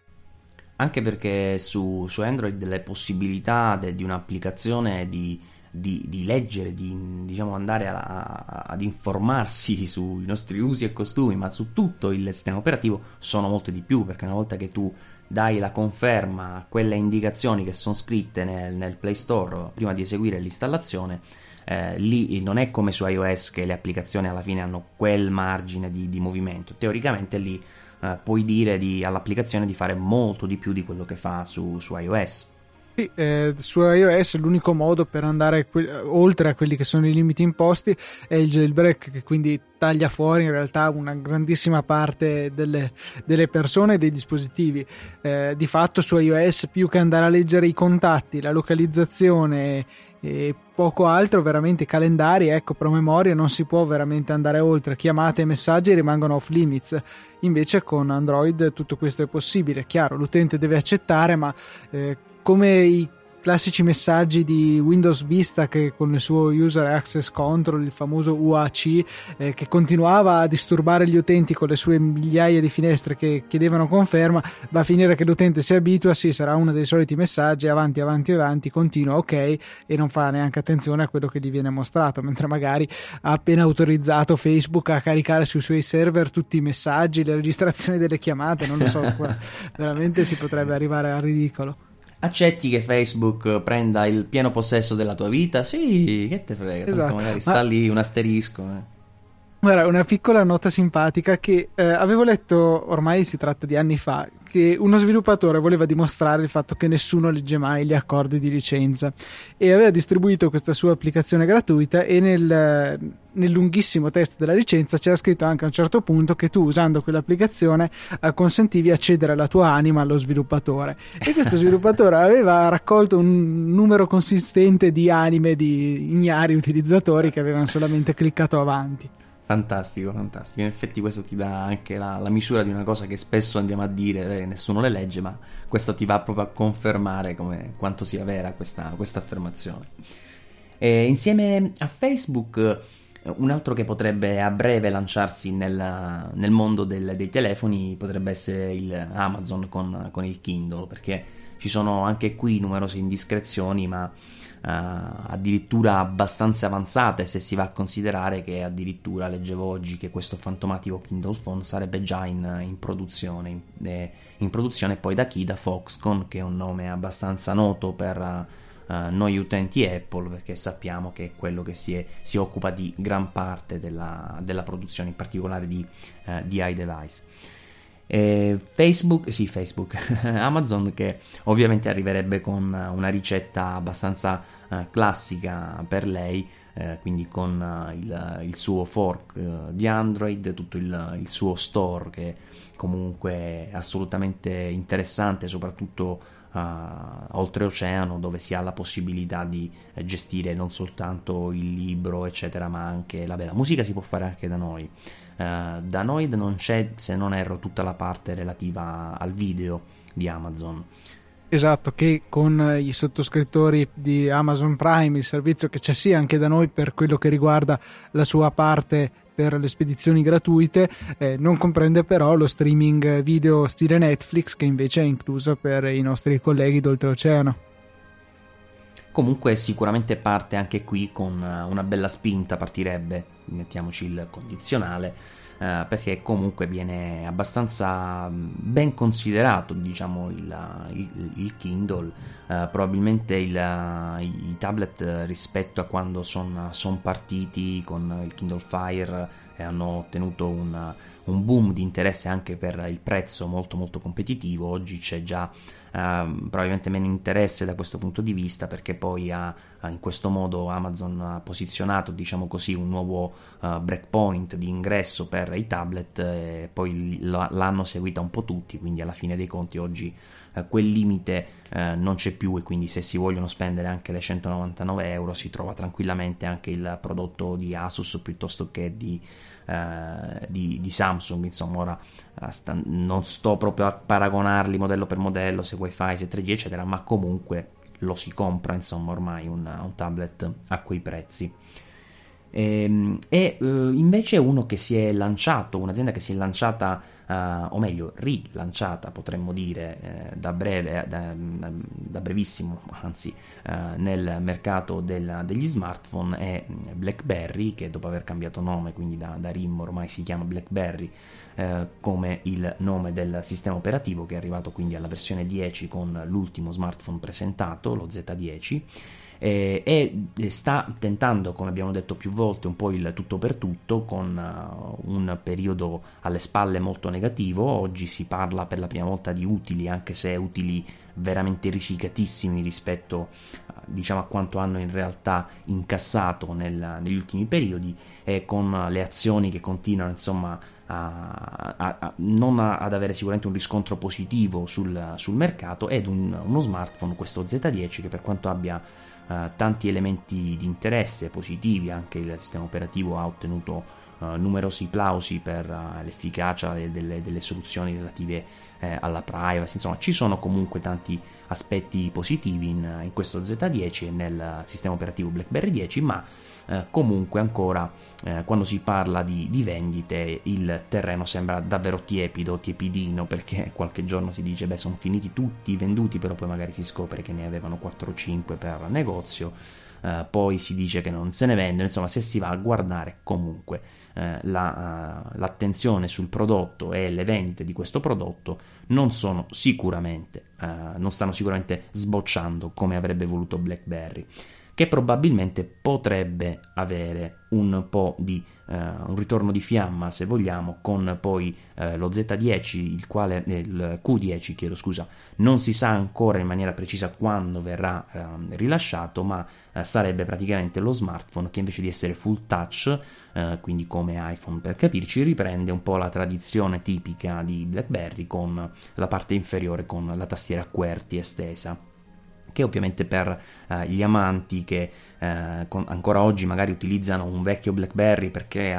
Speaker 1: Anche perché su, su Android le possibilità de, di un'applicazione di, di, di, leggere, di diciamo, andare a, a, ad informarsi <laughs> sui nostri usi e costumi, ma su tutto il sistema operativo sono molte di più, perché una volta che tu dai la conferma a quelle indicazioni che sono scritte nel, nel Play Store prima di eseguire l'installazione, eh, lì non è come su iOS che le applicazioni alla fine hanno quel margine di, di movimento, teoricamente lì eh, puoi dire di, all'applicazione di fare molto di più di quello che fa su, su iOS.
Speaker 2: Sì, eh, su iOS l'unico modo per andare que- oltre a quelli che sono i limiti imposti è il jailbreak, che quindi taglia fuori in realtà una grandissima parte delle, delle persone e dei dispositivi. Eh, di fatto su iOS più che andare a leggere i contatti, la localizzazione e poco altro, veramente calendari, ecco, promemoria, non si può veramente andare oltre. Chiamate e messaggi rimangono off limits. Invece con Android tutto questo è possibile. Chiaro, l'utente deve accettare, ma eh, come i classici messaggi di Windows Vista che con il suo User Access Control, il famoso UAC, eh, che continuava a disturbare gli utenti con le sue migliaia di finestre che chiedevano conferma, va a finire che l'utente si abitua, sì, sarà uno dei soliti messaggi, avanti, avanti, avanti, continua, ok, e non fa neanche attenzione a quello che gli viene mostrato, mentre magari ha appena autorizzato Facebook a caricare sui suoi server tutti i messaggi, le registrazioni delle chiamate, non lo so, <laughs> veramente si potrebbe arrivare al ridicolo.
Speaker 1: Accetti che Facebook prenda il pieno possesso della tua vita? Sì, che te frega, esatto. magari sta Ma... lì un asterisco. Eh.
Speaker 2: Guarda, una piccola nota simpatica che eh, avevo letto, ormai si tratta di anni fa, che uno sviluppatore voleva dimostrare il fatto che nessuno legge mai gli accordi di licenza e aveva distribuito questa sua applicazione gratuita e nel, nel lunghissimo testo della licenza c'era scritto anche a un certo punto che tu usando quell'applicazione eh, consentivi accedere alla tua anima allo sviluppatore e questo <laughs> sviluppatore aveva raccolto un numero consistente di anime di ignari utilizzatori che avevano solamente cliccato avanti.
Speaker 1: Fantastico, fantastico. In effetti questo ti dà anche la, la, misura di una cosa che spesso andiamo a dire, eh, nessuno le legge, ma questo ti va proprio a confermare come, quanto sia vera questa, questa affermazione. E insieme a Facebook, un altro che potrebbe a breve lanciarsi nel, nel mondo del, dei telefoni potrebbe essere il Amazon con, con il Kindle, perché ci sono anche qui numerose indiscrezioni, ma addirittura abbastanza avanzate se si va a considerare che addirittura leggevo oggi che questo fantomatico Kindle Phone sarebbe già in, in produzione, in, eh, in, produzione poi da chi? Da Foxconn che è un nome abbastanza noto per uh, noi utenti Apple perché sappiamo che è quello che si, è, si occupa di gran parte della, della, produzione in particolare di, uh, di iDevice. E Facebook, sì, Facebook, <laughs> Amazon che ovviamente arriverebbe con una ricetta abbastanza uh, classica per lei, eh, quindi con uh, il, il, suo fork uh, di Android, tutto il, il, suo store che comunque è assolutamente interessante, soprattutto oltreoceano dove si ha la possibilità di eh, gestire non soltanto il libro, eccetera, ma anche la, beh, la musica si può fare anche da noi. Uh, da Noid non c'è, se non erro, tutta la parte relativa al video di Amazon.
Speaker 2: Esatto, che con i sottoscrittori di Amazon Prime, il servizio che c'è sia anche da noi per quello che riguarda la sua parte per le spedizioni gratuite, eh, non comprende però lo streaming video stile Netflix che invece è incluso per i nostri colleghi d'oltreoceano.
Speaker 1: Comunque sicuramente parte anche qui con una bella spinta, partirebbe mettiamoci il condizionale, eh, perché comunque viene abbastanza mm, ben considerato diciamo il, il, il Kindle, eh, probabilmente il, i tablet rispetto a quando sono son partiti con il Kindle Fire e hanno ottenuto un, un boom di interesse anche per il prezzo molto molto competitivo, oggi c'è già probabilmente meno interesse da questo punto di vista perché poi ha, in questo modo Amazon ha posizionato diciamo così un nuovo uh, breakpoint di ingresso per i tablet e poi l'hanno seguita un po' tutti quindi alla fine dei conti oggi uh, quel limite non c'è più e quindi se si vogliono spendere anche le 199 euro si trova tranquillamente anche il prodotto di Asus piuttosto che di eh, di, di, Samsung, insomma ora eh, sta, non sto proprio a paragonarli modello per modello, se wifi, se 3G eccetera, ma comunque lo si compra insomma ormai un, un tablet a quei prezzi. Ehm, e, e uh, invece uno che si è lanciato, un'azienda che si è lanciata uh, o meglio rilanciata potremmo dire eh, da breve, da, da brevissimo anzi uh, nel mercato del, degli smartphone è BlackBerry che dopo aver cambiato nome quindi da, da RIM ormai si chiama BlackBerry eh, come il nome del sistema operativo che è arrivato quindi alla versione 10 con l'ultimo smartphone presentato, lo Z10 eh, e sta tentando, come abbiamo detto più volte, un po' il tutto per tutto con uh, un periodo alle spalle molto negativo. Oggi si parla per la prima volta di utili, anche se utili veramente risicatissimi rispetto diciamo a quanto hanno in realtà incassato nel, negli ultimi periodi e con le azioni che continuano insomma a, a, a, non ad avere sicuramente un riscontro positivo sul, sul mercato ed un, uno smartphone questo Z10 che per quanto abbia uh, tanti elementi di interesse positivi anche il sistema operativo ha ottenuto uh, numerosi plausi per uh, l'efficacia delle, delle, delle, soluzioni relative eh, alla privacy. Insomma ci sono comunque tanti aspetti positivi in, in questo Z10 e nel sistema operativo BlackBerry 10 ma eh, comunque ancora eh, quando si parla di, di, vendite il terreno sembra davvero tiepido, tiepidino, perché <laughs> qualche giorno si dice beh sono finiti tutti venduti, però poi magari si scopre che ne avevano 4 o 5 per negozio, eh, poi si dice che non se ne vendono, insomma se si va a guardare comunque eh, la, uh, l'attenzione sul prodotto e le vendite di questo prodotto non sono sicuramente, uh, non stanno sicuramente sbocciando come avrebbe voluto BlackBerry che probabilmente potrebbe avere un po' di uh, un ritorno di fiamma se vogliamo con poi uh, lo Z10 il quale eh, il Q10 chiedo scusa. Non si sa ancora in maniera precisa quando verrà uh, rilasciato ma sarebbe praticamente lo smartphone che invece di essere full touch quindi come iPhone per capirci riprende un po' la tradizione tipica di BlackBerry con la parte inferiore con la tastiera QWERTY estesa che ovviamente per eh, gli amanti che eh, con, ancora oggi magari utilizzano un vecchio BlackBerry perché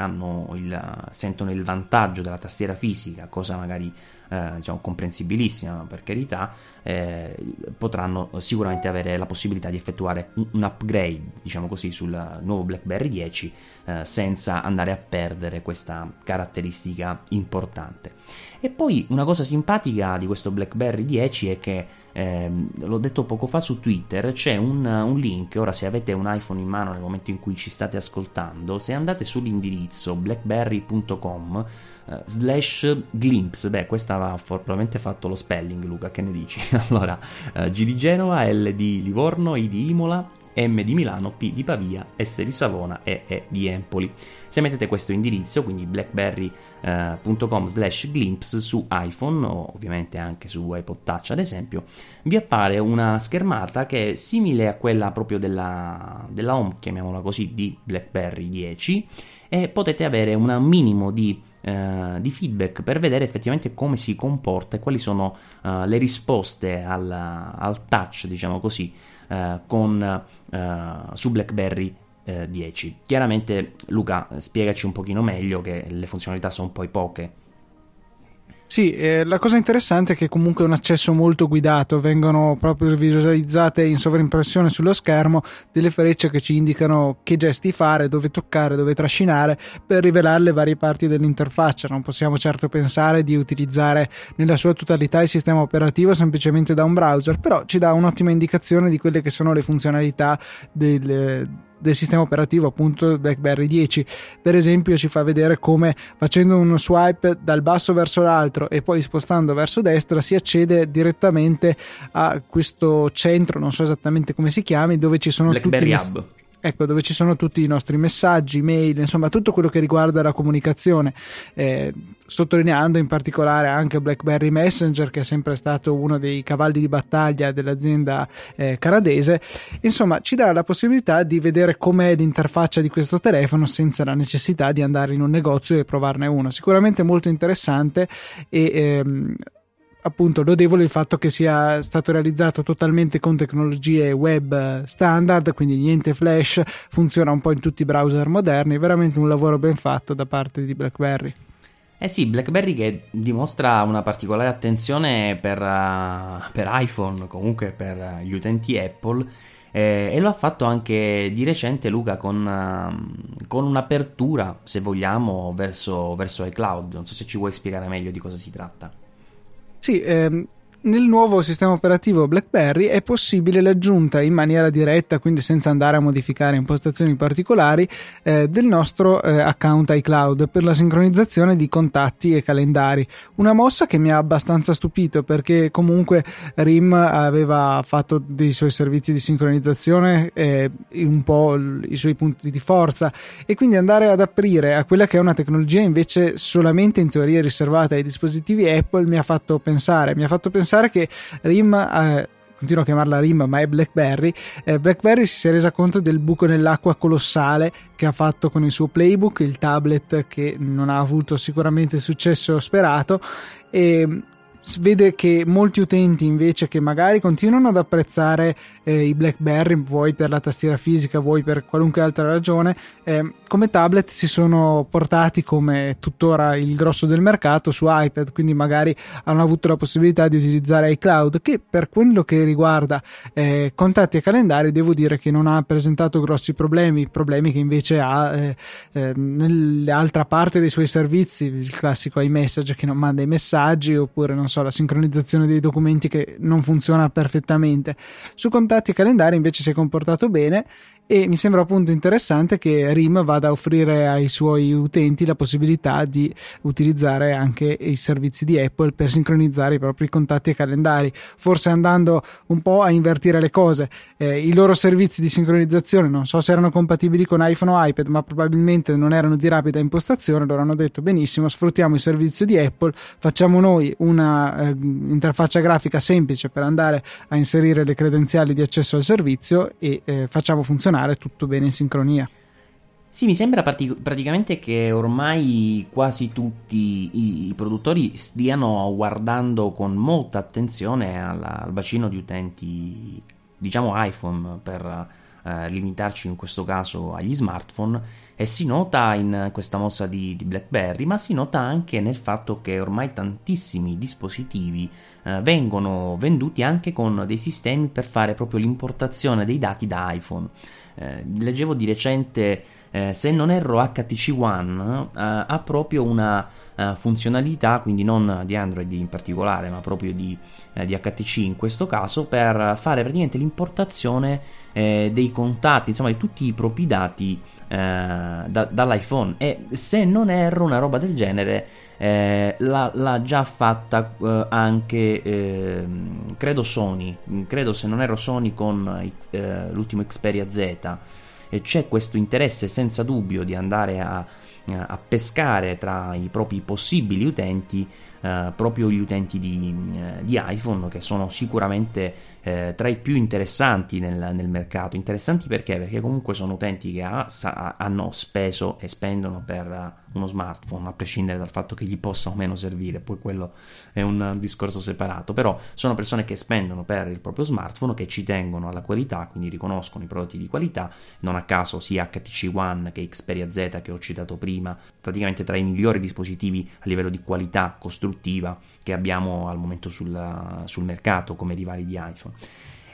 Speaker 1: il, sentono il vantaggio della tastiera fisica, cosa magari eh, diciamo comprensibilissima per carità, eh, potranno sicuramente avere la possibilità di effettuare un, un upgrade, diciamo così, sul nuovo BlackBerry 10 eh, senza andare a perdere questa caratteristica importante. E poi una cosa simpatica di questo BlackBerry 10 è che eh, l'ho detto poco fa su Twitter, c'è un, un, link, ora se avete un iPhone in mano nel momento in cui ci state ascoltando, se andate sull'indirizzo blackberry.com eh, slash glimpse, beh questa aveva probabilmente fatto lo spelling Luca, che ne dici? <laughs> allora, eh, G di Genova, L di Livorno, I di Imola, M di Milano, P di Pavia, S di Savona e E di Empoli. Se mettete questo indirizzo, quindi blackberry.com eh, slash glimpse su iPhone o ovviamente anche su iPod Touch ad esempio, vi appare una schermata che è simile a quella proprio della, della home, chiamiamola così, di BlackBerry 10 e potete avere un minimo di Uh, di feedback per vedere effettivamente come si comporta e quali sono uh, le risposte al, al touch, diciamo così, uh, con, su BlackBerry 10. Eh, Chiaramente Luca, spiegaci un pochino meglio che le funzionalità sono poi poche.
Speaker 2: Sì, eh, la cosa interessante è che comunque è un accesso molto guidato, vengono proprio visualizzate in sovraimpressione sullo schermo delle frecce che ci indicano che gesti fare, dove toccare, dove trascinare per rivelare le varie parti dell'interfaccia. Non possiamo certo pensare di utilizzare nella sua totalità il sistema operativo semplicemente da un browser, però ci dà un'ottima indicazione di quelle che sono le funzionalità del del sistema operativo appunto BlackBerry 10 per esempio ci fa vedere come facendo uno swipe dal basso verso l'altro e poi spostando verso destra si accede direttamente a questo centro non so esattamente come si chiami dove ci sono
Speaker 1: BlackBerry
Speaker 2: tutti
Speaker 1: Hub
Speaker 2: Ecco, dove ci sono tutti i nostri messaggi, mail, insomma tutto quello che riguarda la comunicazione, eh, sottolineando in particolare anche BlackBerry Messenger che è sempre stato uno dei cavalli di battaglia dell'azienda eh, canadese. Insomma, ci dà la possibilità di vedere com'è l'interfaccia di questo telefono senza la necessità di andare in un negozio e provarne uno. Sicuramente molto interessante e ehm, appunto lodevole il fatto che sia stato realizzato totalmente con tecnologie web standard, quindi niente flash, funziona un po' in tutti i browser moderni, veramente un lavoro ben fatto da parte di BlackBerry.
Speaker 1: Eh sì, BlackBerry che dimostra una particolare attenzione per, uh, per iPhone, comunque per gli utenti Apple, eh, e lo ha fatto anche di recente Luca con, uh, con un'apertura, se vogliamo, verso, verso iCloud. Non so se ci vuoi spiegare meglio di cosa si tratta.
Speaker 2: Sì, ehm, nel nuovo sistema operativo BlackBerry è possibile l'aggiunta in maniera diretta, quindi senza andare a modificare impostazioni particolari, eh, del nostro eh, account iCloud per la sincronizzazione di contatti e calendari. Una mossa che mi ha abbastanza stupito perché comunque RIM aveva fatto dei suoi servizi di sincronizzazione eh, un po' i suoi punti di forza e quindi andare ad aprire a quella che è una tecnologia invece solamente in teoria riservata ai dispositivi Apple mi ha fatto pensare, mi ha fatto pensare che RIM eh, continuo a chiamarla RIM, ma è BlackBerry. Eh, BlackBerry si è resa conto del buco nell'acqua colossale che ha fatto con il suo playbook, il tablet che non ha avuto sicuramente il successo sperato e vede che molti utenti invece che magari continuano ad apprezzare eh, i BlackBerry, vuoi per la tastiera fisica, vuoi per qualunque altra ragione, eh, come tablet si sono portati come tuttora il grosso del mercato su iPad, quindi magari hanno avuto la possibilità di utilizzare iCloud che per quello che riguarda eh, contatti e calendari devo dire che non ha presentato grossi problemi, problemi che invece ha eh, eh, nell'altra parte dei suoi servizi, il classico iMessage che non manda i messaggi oppure non so la sincronizzazione dei documenti che non funziona perfettamente. Su contatti e calendari invece si è comportato bene e mi sembra appunto interessante che RIM vada a offrire ai suoi utenti la possibilità di utilizzare anche i servizi di Apple per sincronizzare i propri contatti e calendari, forse andando un po' a invertire le cose. Eh, I loro servizi di sincronizzazione non so se erano compatibili con iPhone o iPad, ma probabilmente non erano di rapida impostazione, loro hanno detto benissimo, sfruttiamo il servizio di Apple, facciamo noi una eh, interfaccia grafica semplice per andare a inserire le credenziali di accesso al servizio e eh, facciamo funzionare funzionare tutto bene in sincronia.
Speaker 1: Sì, mi sembra partic- praticamente che ormai quasi tutti i, i produttori stiano guardando con molta attenzione alla, al bacino di utenti, diciamo iPhone, per eh, limitarci in questo caso agli smartphone e si nota in questa mossa di, di, BlackBerry, ma si nota anche nel fatto che ormai tantissimi dispositivi eh, vengono venduti anche con dei sistemi per fare proprio l'importazione dei dati da iPhone. Eh, leggevo di recente, eh, se non erro, HTC One eh, ha proprio una eh, funzionalità, quindi non di Android in particolare, ma proprio di, eh, di HTC in questo caso, per fare praticamente l'importazione dei contatti, insomma di tutti i propri dati da, dall'iPhone. E se non erro, una roba del genere. Eh, l'ha, l'ha, già fatta eh, anche eh, credo Sony. Credo se non ero Sony con eh, l'ultimo Xperia Z. E c'è questo interesse senza dubbio di andare a, a pescare tra i propri possibili utenti eh, proprio gli utenti di, eh, di, iPhone che sono sicuramente eh, tra i più interessanti nel, nel, mercato. Interessanti perché? Perché comunque sono utenti che ha, sa, hanno speso e spendono per uno smartphone, a prescindere dal fatto che gli possa o meno servire, poi quello è un discorso separato, però sono persone che spendono per il proprio smartphone, che ci tengono alla qualità, quindi riconoscono i prodotti di qualità, non a caso sia HTC One che Xperia Z che ho citato prima, praticamente tra i migliori dispositivi a livello di qualità costruttiva che abbiamo al momento sul, sul mercato come rivali di iPhone.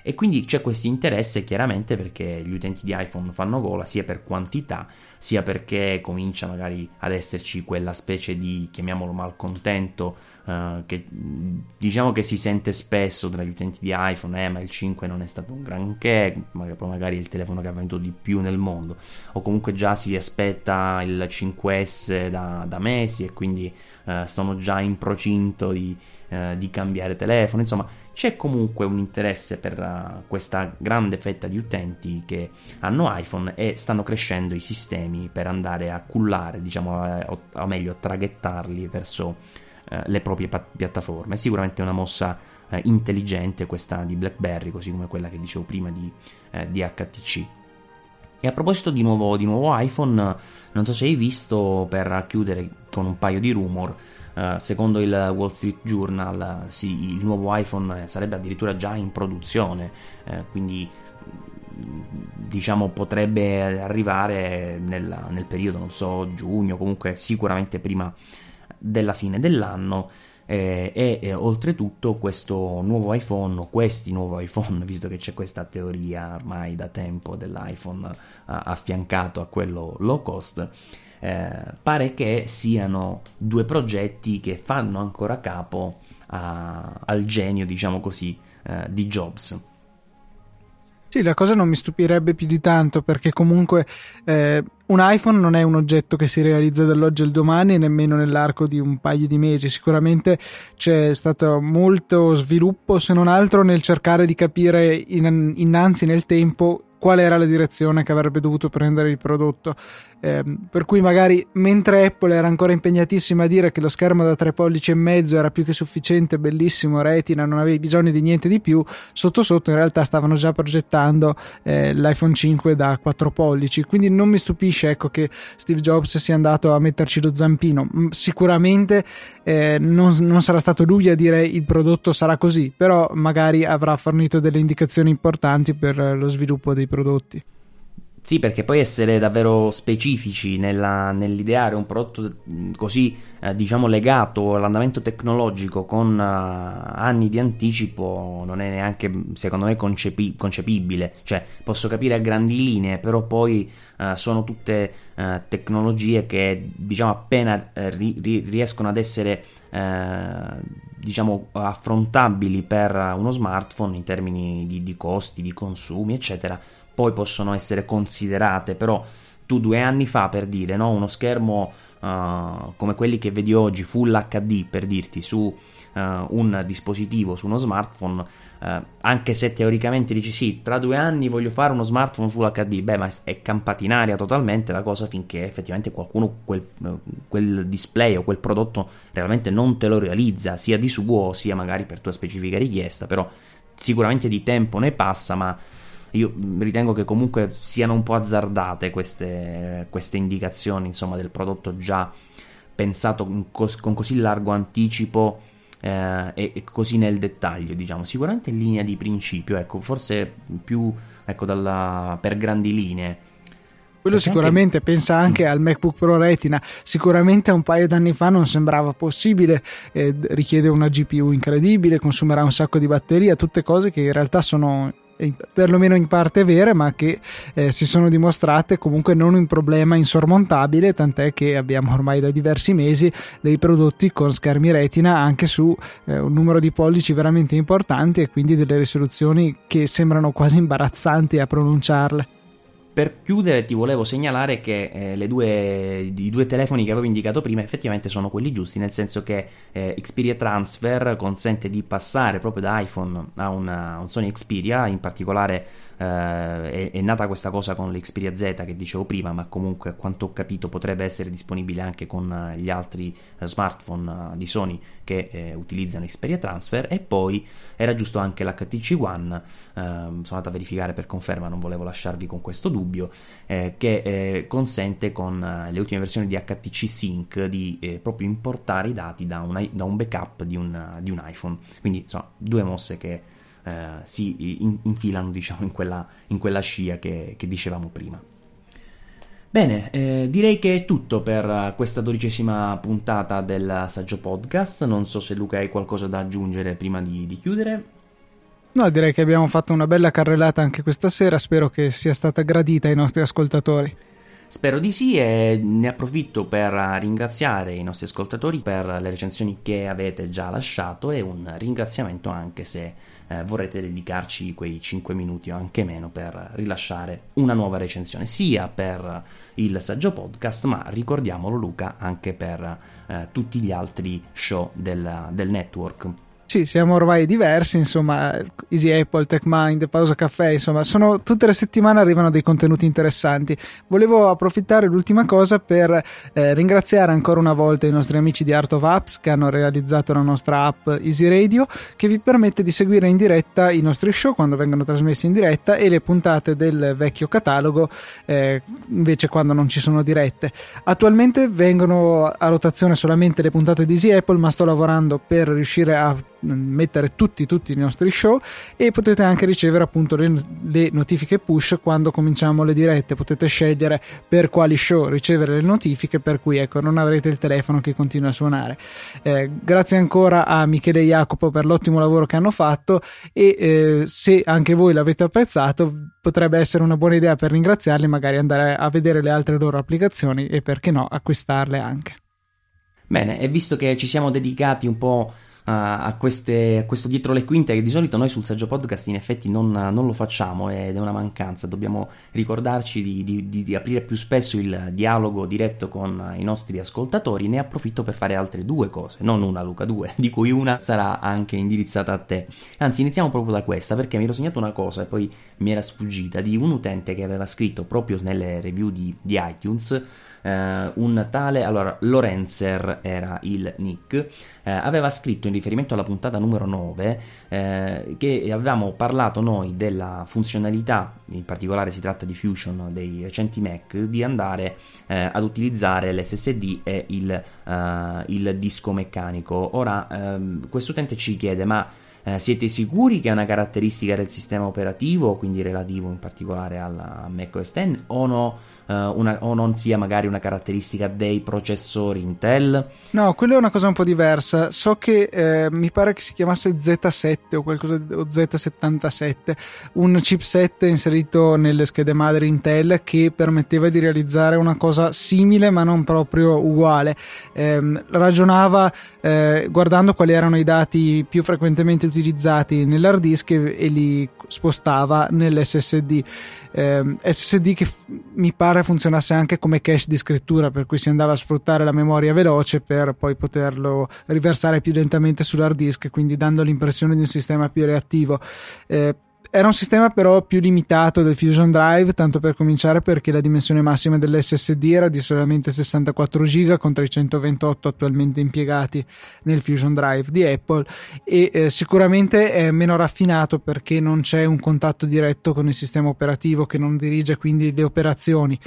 Speaker 1: E quindi c'è questo interesse chiaramente perché gli utenti di iPhone fanno gola sia per quantità sia perché comincia magari ad esserci quella specie di, chiamiamolo malcontento, uh, che diciamo che si sente spesso tra gli utenti di iPhone, eh, ma il 5 non è stato un granché, magari il telefono che ha venduto di più nel mondo, o comunque già si aspetta il 5S da, da mesi e quindi uh, sono già in procinto di, uh, di cambiare telefono, insomma c'è comunque un interesse per uh, questa grande fetta di utenti che hanno iPhone e stanno crescendo i sistemi per andare a cullare, diciamo, eh, o, o, meglio, a traghettarli verso uh, le proprie pa- piattaforme. Sicuramente è una mossa intelligente questa di BlackBerry, così come quella che dicevo prima di, di HTC. E a proposito di nuovo, di nuovo iPhone, non so se hai visto, per chiudere con un paio di rumor, Uh, secondo il Wall Street Journal, sì, il nuovo iPhone sarebbe addirittura già in produzione, uh, quindi diciamo potrebbe arrivare nel, nel, periodo, non so, giugno, comunque sicuramente prima della fine dell'anno. Eh, e, e, oltretutto questo nuovo iPhone, questi nuovi iPhone, <laughs> visto che c'è questa teoria ormai da tempo dell'iPhone affiancato a quello low cost, eh, pare che siano due progetti che fanno ancora capo a, al genio, diciamo così, eh, di Jobs.
Speaker 2: Sì, la cosa non mi stupirebbe più di tanto perché comunque eh, un iPhone non è un oggetto che si realizza dall'oggi al domani e nemmeno nell'arco di un paio di mesi. Sicuramente c'è stato molto sviluppo, se non altro nel cercare di capire in, innanzi nel tempo qual era la direzione che avrebbe dovuto prendere il prodotto eh, per cui magari mentre Apple era ancora impegnatissima a dire che lo schermo da 3 pollici e mezzo era più che sufficiente, bellissimo, retina, non avevi bisogno di niente di più, sotto sotto in realtà stavano già progettando eh, l'iPhone 5 da 4 pollici, quindi non mi stupisce ecco, che Steve Jobs sia andato a metterci lo zampino, sicuramente eh, non, non sarà stato lui a dire il prodotto sarà così, però magari avrà fornito delle indicazioni importanti per lo sviluppo dei prodotti.
Speaker 1: Sì, perché poi essere davvero specifici nella, nell'ideare un prodotto così, eh, diciamo, legato all'andamento tecnologico con uh, anni di anticipo non è neanche, secondo me, concepi- concepibile. Cioè, posso capire a grandi linee, però poi uh, sono tutte uh, tecnologie che, diciamo, appena ri- ri- riescono ad essere diciamo affrontabili per uno smartphone in termini di, di costi, di consumi, eccetera, poi possono essere considerate, però tu due anni fa per dire, no? uno schermo uh, come quelli che vedi oggi, Full HD per dirti, su uh, un dispositivo, su uno smartphone, uh, anche se teoricamente dici sì, tra due anni voglio fare uno smartphone Full HD, beh ma è campata in aria totalmente la cosa finché effettivamente qualcuno quel, quel display o quel prodotto realmente non te lo realizza, sia di suo sia magari per tua specifica richiesta, però sicuramente di tempo ne passa, ma io ritengo che comunque siano un po' azzardate queste, queste indicazioni insomma, del prodotto già pensato con così largo anticipo eh, e, così nel dettaglio, diciamo. Sicuramente in linea di principio, ecco, forse più ecco, dalla, per grandi linee.
Speaker 2: Quello sicuramente anche... pensa anche al MacBook Pro Retina. Sicuramente un paio d'anni fa non sembrava possibile, eh, richiede una GPU incredibile, consumerà un sacco di batteria, tutte cose che in realtà sono perlomeno in parte vere, ma che eh, si sono dimostrate comunque non un problema insormontabile, tant'è che abbiamo ormai da diversi mesi dei prodotti con schermi retina anche su eh, un numero di pollici veramente importanti e quindi delle risoluzioni che sembrano quasi imbarazzanti a pronunciarle.
Speaker 1: Per chiudere ti volevo segnalare che eh, due, i due telefoni che avevo indicato prima effettivamente sono quelli giusti, nel senso che eh, Xperia Transfer consente di passare proprio da iPhone a, una, a un Sony Xperia, in particolare eh, è, è, nata questa cosa con l'Xperia Z che dicevo prima, ma comunque a quanto ho capito potrebbe essere disponibile anche con eh, gli altri eh, smartphone eh, di Sony che eh, utilizzano Xperia Transfer e poi era giusto anche l'HTC One, sono andato a verificare per conferma, non volevo lasciarvi con questo dubbio, che consente con le ultime versioni di HTC Sync di proprio importare i dati da un, da un backup di un, di un iPhone. Quindi insomma due mosse che eh, si in, infilano diciamo, in, quella, in quella scia che, che dicevamo prima. Bene, eh, direi che è tutto per questa dodicesima puntata del Saggio Podcast. Non so se Luca hai qualcosa da aggiungere prima di, di chiudere.
Speaker 2: No, direi che abbiamo fatto una bella carrellata anche questa sera. Spero che sia stata gradita ai nostri ascoltatori.
Speaker 1: Spero di sì e ne approfitto per ringraziare i nostri ascoltatori per le recensioni che avete già lasciato e un ringraziamento anche se eh, vorrete dedicarci quei 5 minuti o anche meno per rilasciare una nuova recensione, sia per il saggio podcast, ma ricordiamolo Luca anche per eh, tutti gli altri show del, del network.
Speaker 2: Sì, siamo ormai diversi, insomma, Easy Apple, TechMind, Pausa Caffè, insomma, sono, tutte le settimane arrivano dei contenuti interessanti. Volevo approfittare l'ultima cosa per eh, ringraziare ancora una volta i nostri amici di Art of Apps che hanno realizzato la nostra app Easy Radio che vi permette di seguire in diretta i nostri show quando vengono trasmessi in diretta e le puntate del vecchio catalogo eh, invece quando non ci sono dirette. Attualmente vengono a rotazione solamente le puntate di Easy Apple, ma sto lavorando per riuscire a mettere tutti, tutti i nostri show e potete anche ricevere appunto le, le, notifiche push quando cominciamo le dirette. Potete scegliere per quali show ricevere le notifiche per cui ecco non avrete il telefono che continua a suonare. Eh, grazie ancora a Michele e Jacopo per l'ottimo lavoro che hanno fatto e eh, se anche voi l'avete apprezzato potrebbe essere una buona idea per ringraziarli magari andare a vedere le altre loro applicazioni e perché no acquistarle anche.
Speaker 1: Bene, e visto che ci siamo dedicati un po' a, queste, a, questo dietro le quinte che di solito noi sul Saggio Podcast in effetti non, non lo facciamo ed è una mancanza, dobbiamo ricordarci di, di, di, di, aprire più spesso il dialogo diretto con i nostri ascoltatori, ne approfitto per fare altre due cose, non una Luca, due, <laughs> di cui una sarà anche indirizzata a te. Anzi, iniziamo proprio da questa perché mi ero segnato una cosa e poi mi era sfuggita di un utente che aveva scritto proprio nelle review di, di iTunes eh, un tale, allora Lorenzer era il nick, eh, aveva scritto in riferimento alla puntata numero 9 eh, che avevamo parlato noi della funzionalità, in particolare si tratta di Fusion dei recenti Mac, di andare eh, ad utilizzare l'SSD e il, eh, il disco meccanico. Ora, ehm, questo utente ci chiede ma eh, siete sicuri che è una caratteristica del sistema operativo, quindi relativo in particolare alla Mac OS X, o no? Uh, una, o non sia magari una caratteristica dei processori Intel?
Speaker 2: No, quella è una cosa un po' diversa. So che eh, mi pare che si chiamasse Z7 o qualcosa o Z77, un chipset inserito nelle schede madre Intel che permetteva di realizzare una cosa simile ma non proprio uguale. Eh, ragionava eh, guardando quali erano i dati più frequentemente utilizzati nell'hard disk e, e li spostava nell'SSD. Eh, SSD che f- mi pare funzionasse anche come cache di scrittura, per cui si andava a sfruttare la memoria veloce per poi poterlo riversare più lentamente sull'hard disk, quindi dando l'impressione di un sistema più reattivo. Eh, era un sistema però più limitato del Fusion Drive, tanto per cominciare perché la dimensione massima dell'SSD era di solamente 64 GB contro i 128 attualmente impiegati nel Fusion Drive di Apple e eh, sicuramente è meno raffinato perché non c'è un contatto diretto con il sistema operativo che non dirige quindi le operazioni.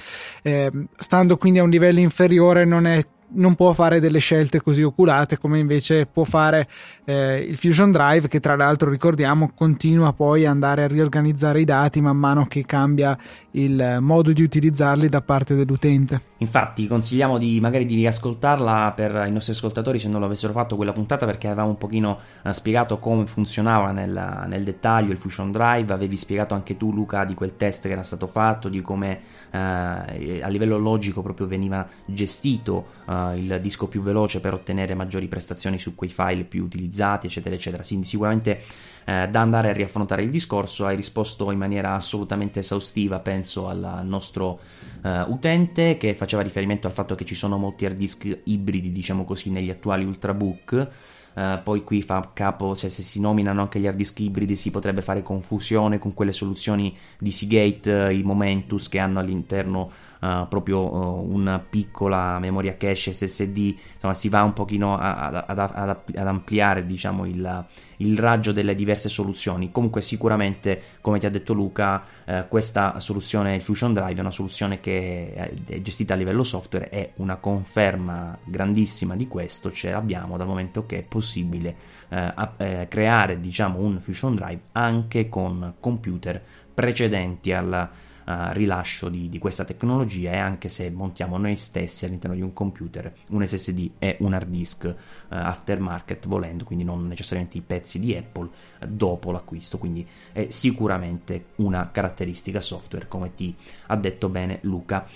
Speaker 2: Eh, stando quindi a un livello inferiore non è non può fare delle scelte così oculate come invece può fare eh, il Fusion Drive che tra l'altro ricordiamo continua poi ad andare a riorganizzare i dati man mano che cambia il modo di utilizzarli da parte dell'utente.
Speaker 1: Infatti consigliamo di magari di riascoltarla per i nostri ascoltatori se non l'avessero fatto quella puntata perché avevamo un pochino eh, spiegato come funzionava nel, nel, dettaglio il Fusion Drive, avevi spiegato anche tu Luca di quel test che era stato fatto, di come eh, a livello logico proprio veniva gestito eh, il disco più veloce per ottenere maggiori prestazioni su quei file più utilizzati eccetera eccetera, quindi sicuramente eh, da andare a riaffrontare il discorso, hai risposto in maniera assolutamente esaustiva, penso al nostro eh, utente che faceva riferimento al fatto che ci sono molti hard disk ibridi, diciamo così, negli attuali ultrabook. Uh, poi qui fa capo, cioè se si nominano anche gli hard disk ibridi si potrebbe fare confusione con quelle soluzioni di Seagate, uh, i Momentus che hanno all'interno uh, proprio uh, una piccola memoria cache SSD, insomma si va un pochino ad, ad, ad, ad ampliare diciamo il, il, raggio delle diverse soluzioni. Comunque sicuramente, come ti ha detto Luca, uh, questa soluzione, Fusion Drive, è una soluzione che è gestita a livello software, è una conferma grandissima di questo, ce l'abbiamo dal momento che è possibile a, creare diciamo un Fusion Drive anche con computer precedenti alla uh, rilascio di, di, questa tecnologia e anche se montiamo noi stessi all'interno di un computer un SSD e un hard disk uh, aftermarket volendo, quindi non necessariamente i pezzi di Apple uh, dopo l'acquisto, quindi è sicuramente una caratteristica software come ti ha detto bene Luca.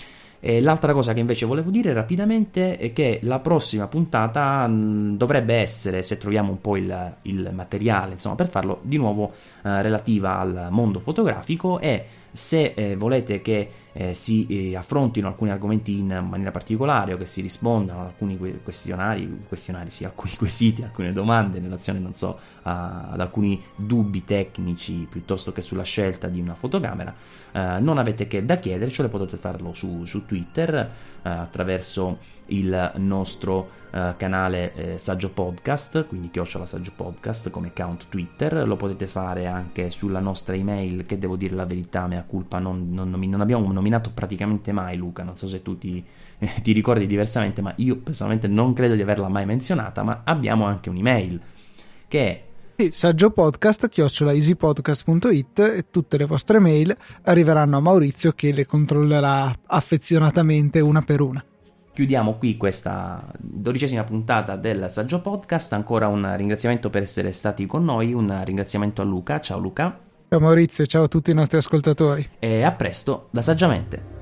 Speaker 1: E l'altra cosa che invece volevo dire rapidamente è che la prossima puntata mh, dovrebbe essere, se troviamo un po' il, il materiale insomma, per farlo, di nuovo eh, relativa al mondo fotografico e se eh, volete che eh, si eh, affrontino alcuni argomenti in maniera particolare o che si rispondano ad alcuni questionari, questionari sì, alcuni <laughs> quesiti, alcune domande in relazione, non so, a, ad alcuni dubbi tecnici piuttosto che sulla scelta di una fotocamera, eh, non avete che da chiedercelo, potete farlo su, su Twitter eh, attraverso il nostro uh, canale eh, Saggio Podcast, quindi chiocciola Saggio Podcast come account Twitter, lo potete fare anche sulla nostra email che devo dire la verità, mea culpa, non, non, non abbiamo nominato praticamente mai Luca, non so se tu ti, eh, ti ricordi diversamente, ma io personalmente non credo di averla mai menzionata, ma abbiamo anche un'email che è
Speaker 2: sì, saggiopodcast chiocciola easypodcast.it e tutte le vostre mail arriveranno a Maurizio che le controllerà affezionatamente una per una.
Speaker 1: Chiudiamo qui questa dodicesima puntata del Saggio Podcast. Ancora un ringraziamento per essere stati con noi. Un ringraziamento a Luca. Ciao Luca.
Speaker 2: Ciao Maurizio, ciao a tutti i nostri ascoltatori.
Speaker 1: E a presto da Saggiamente.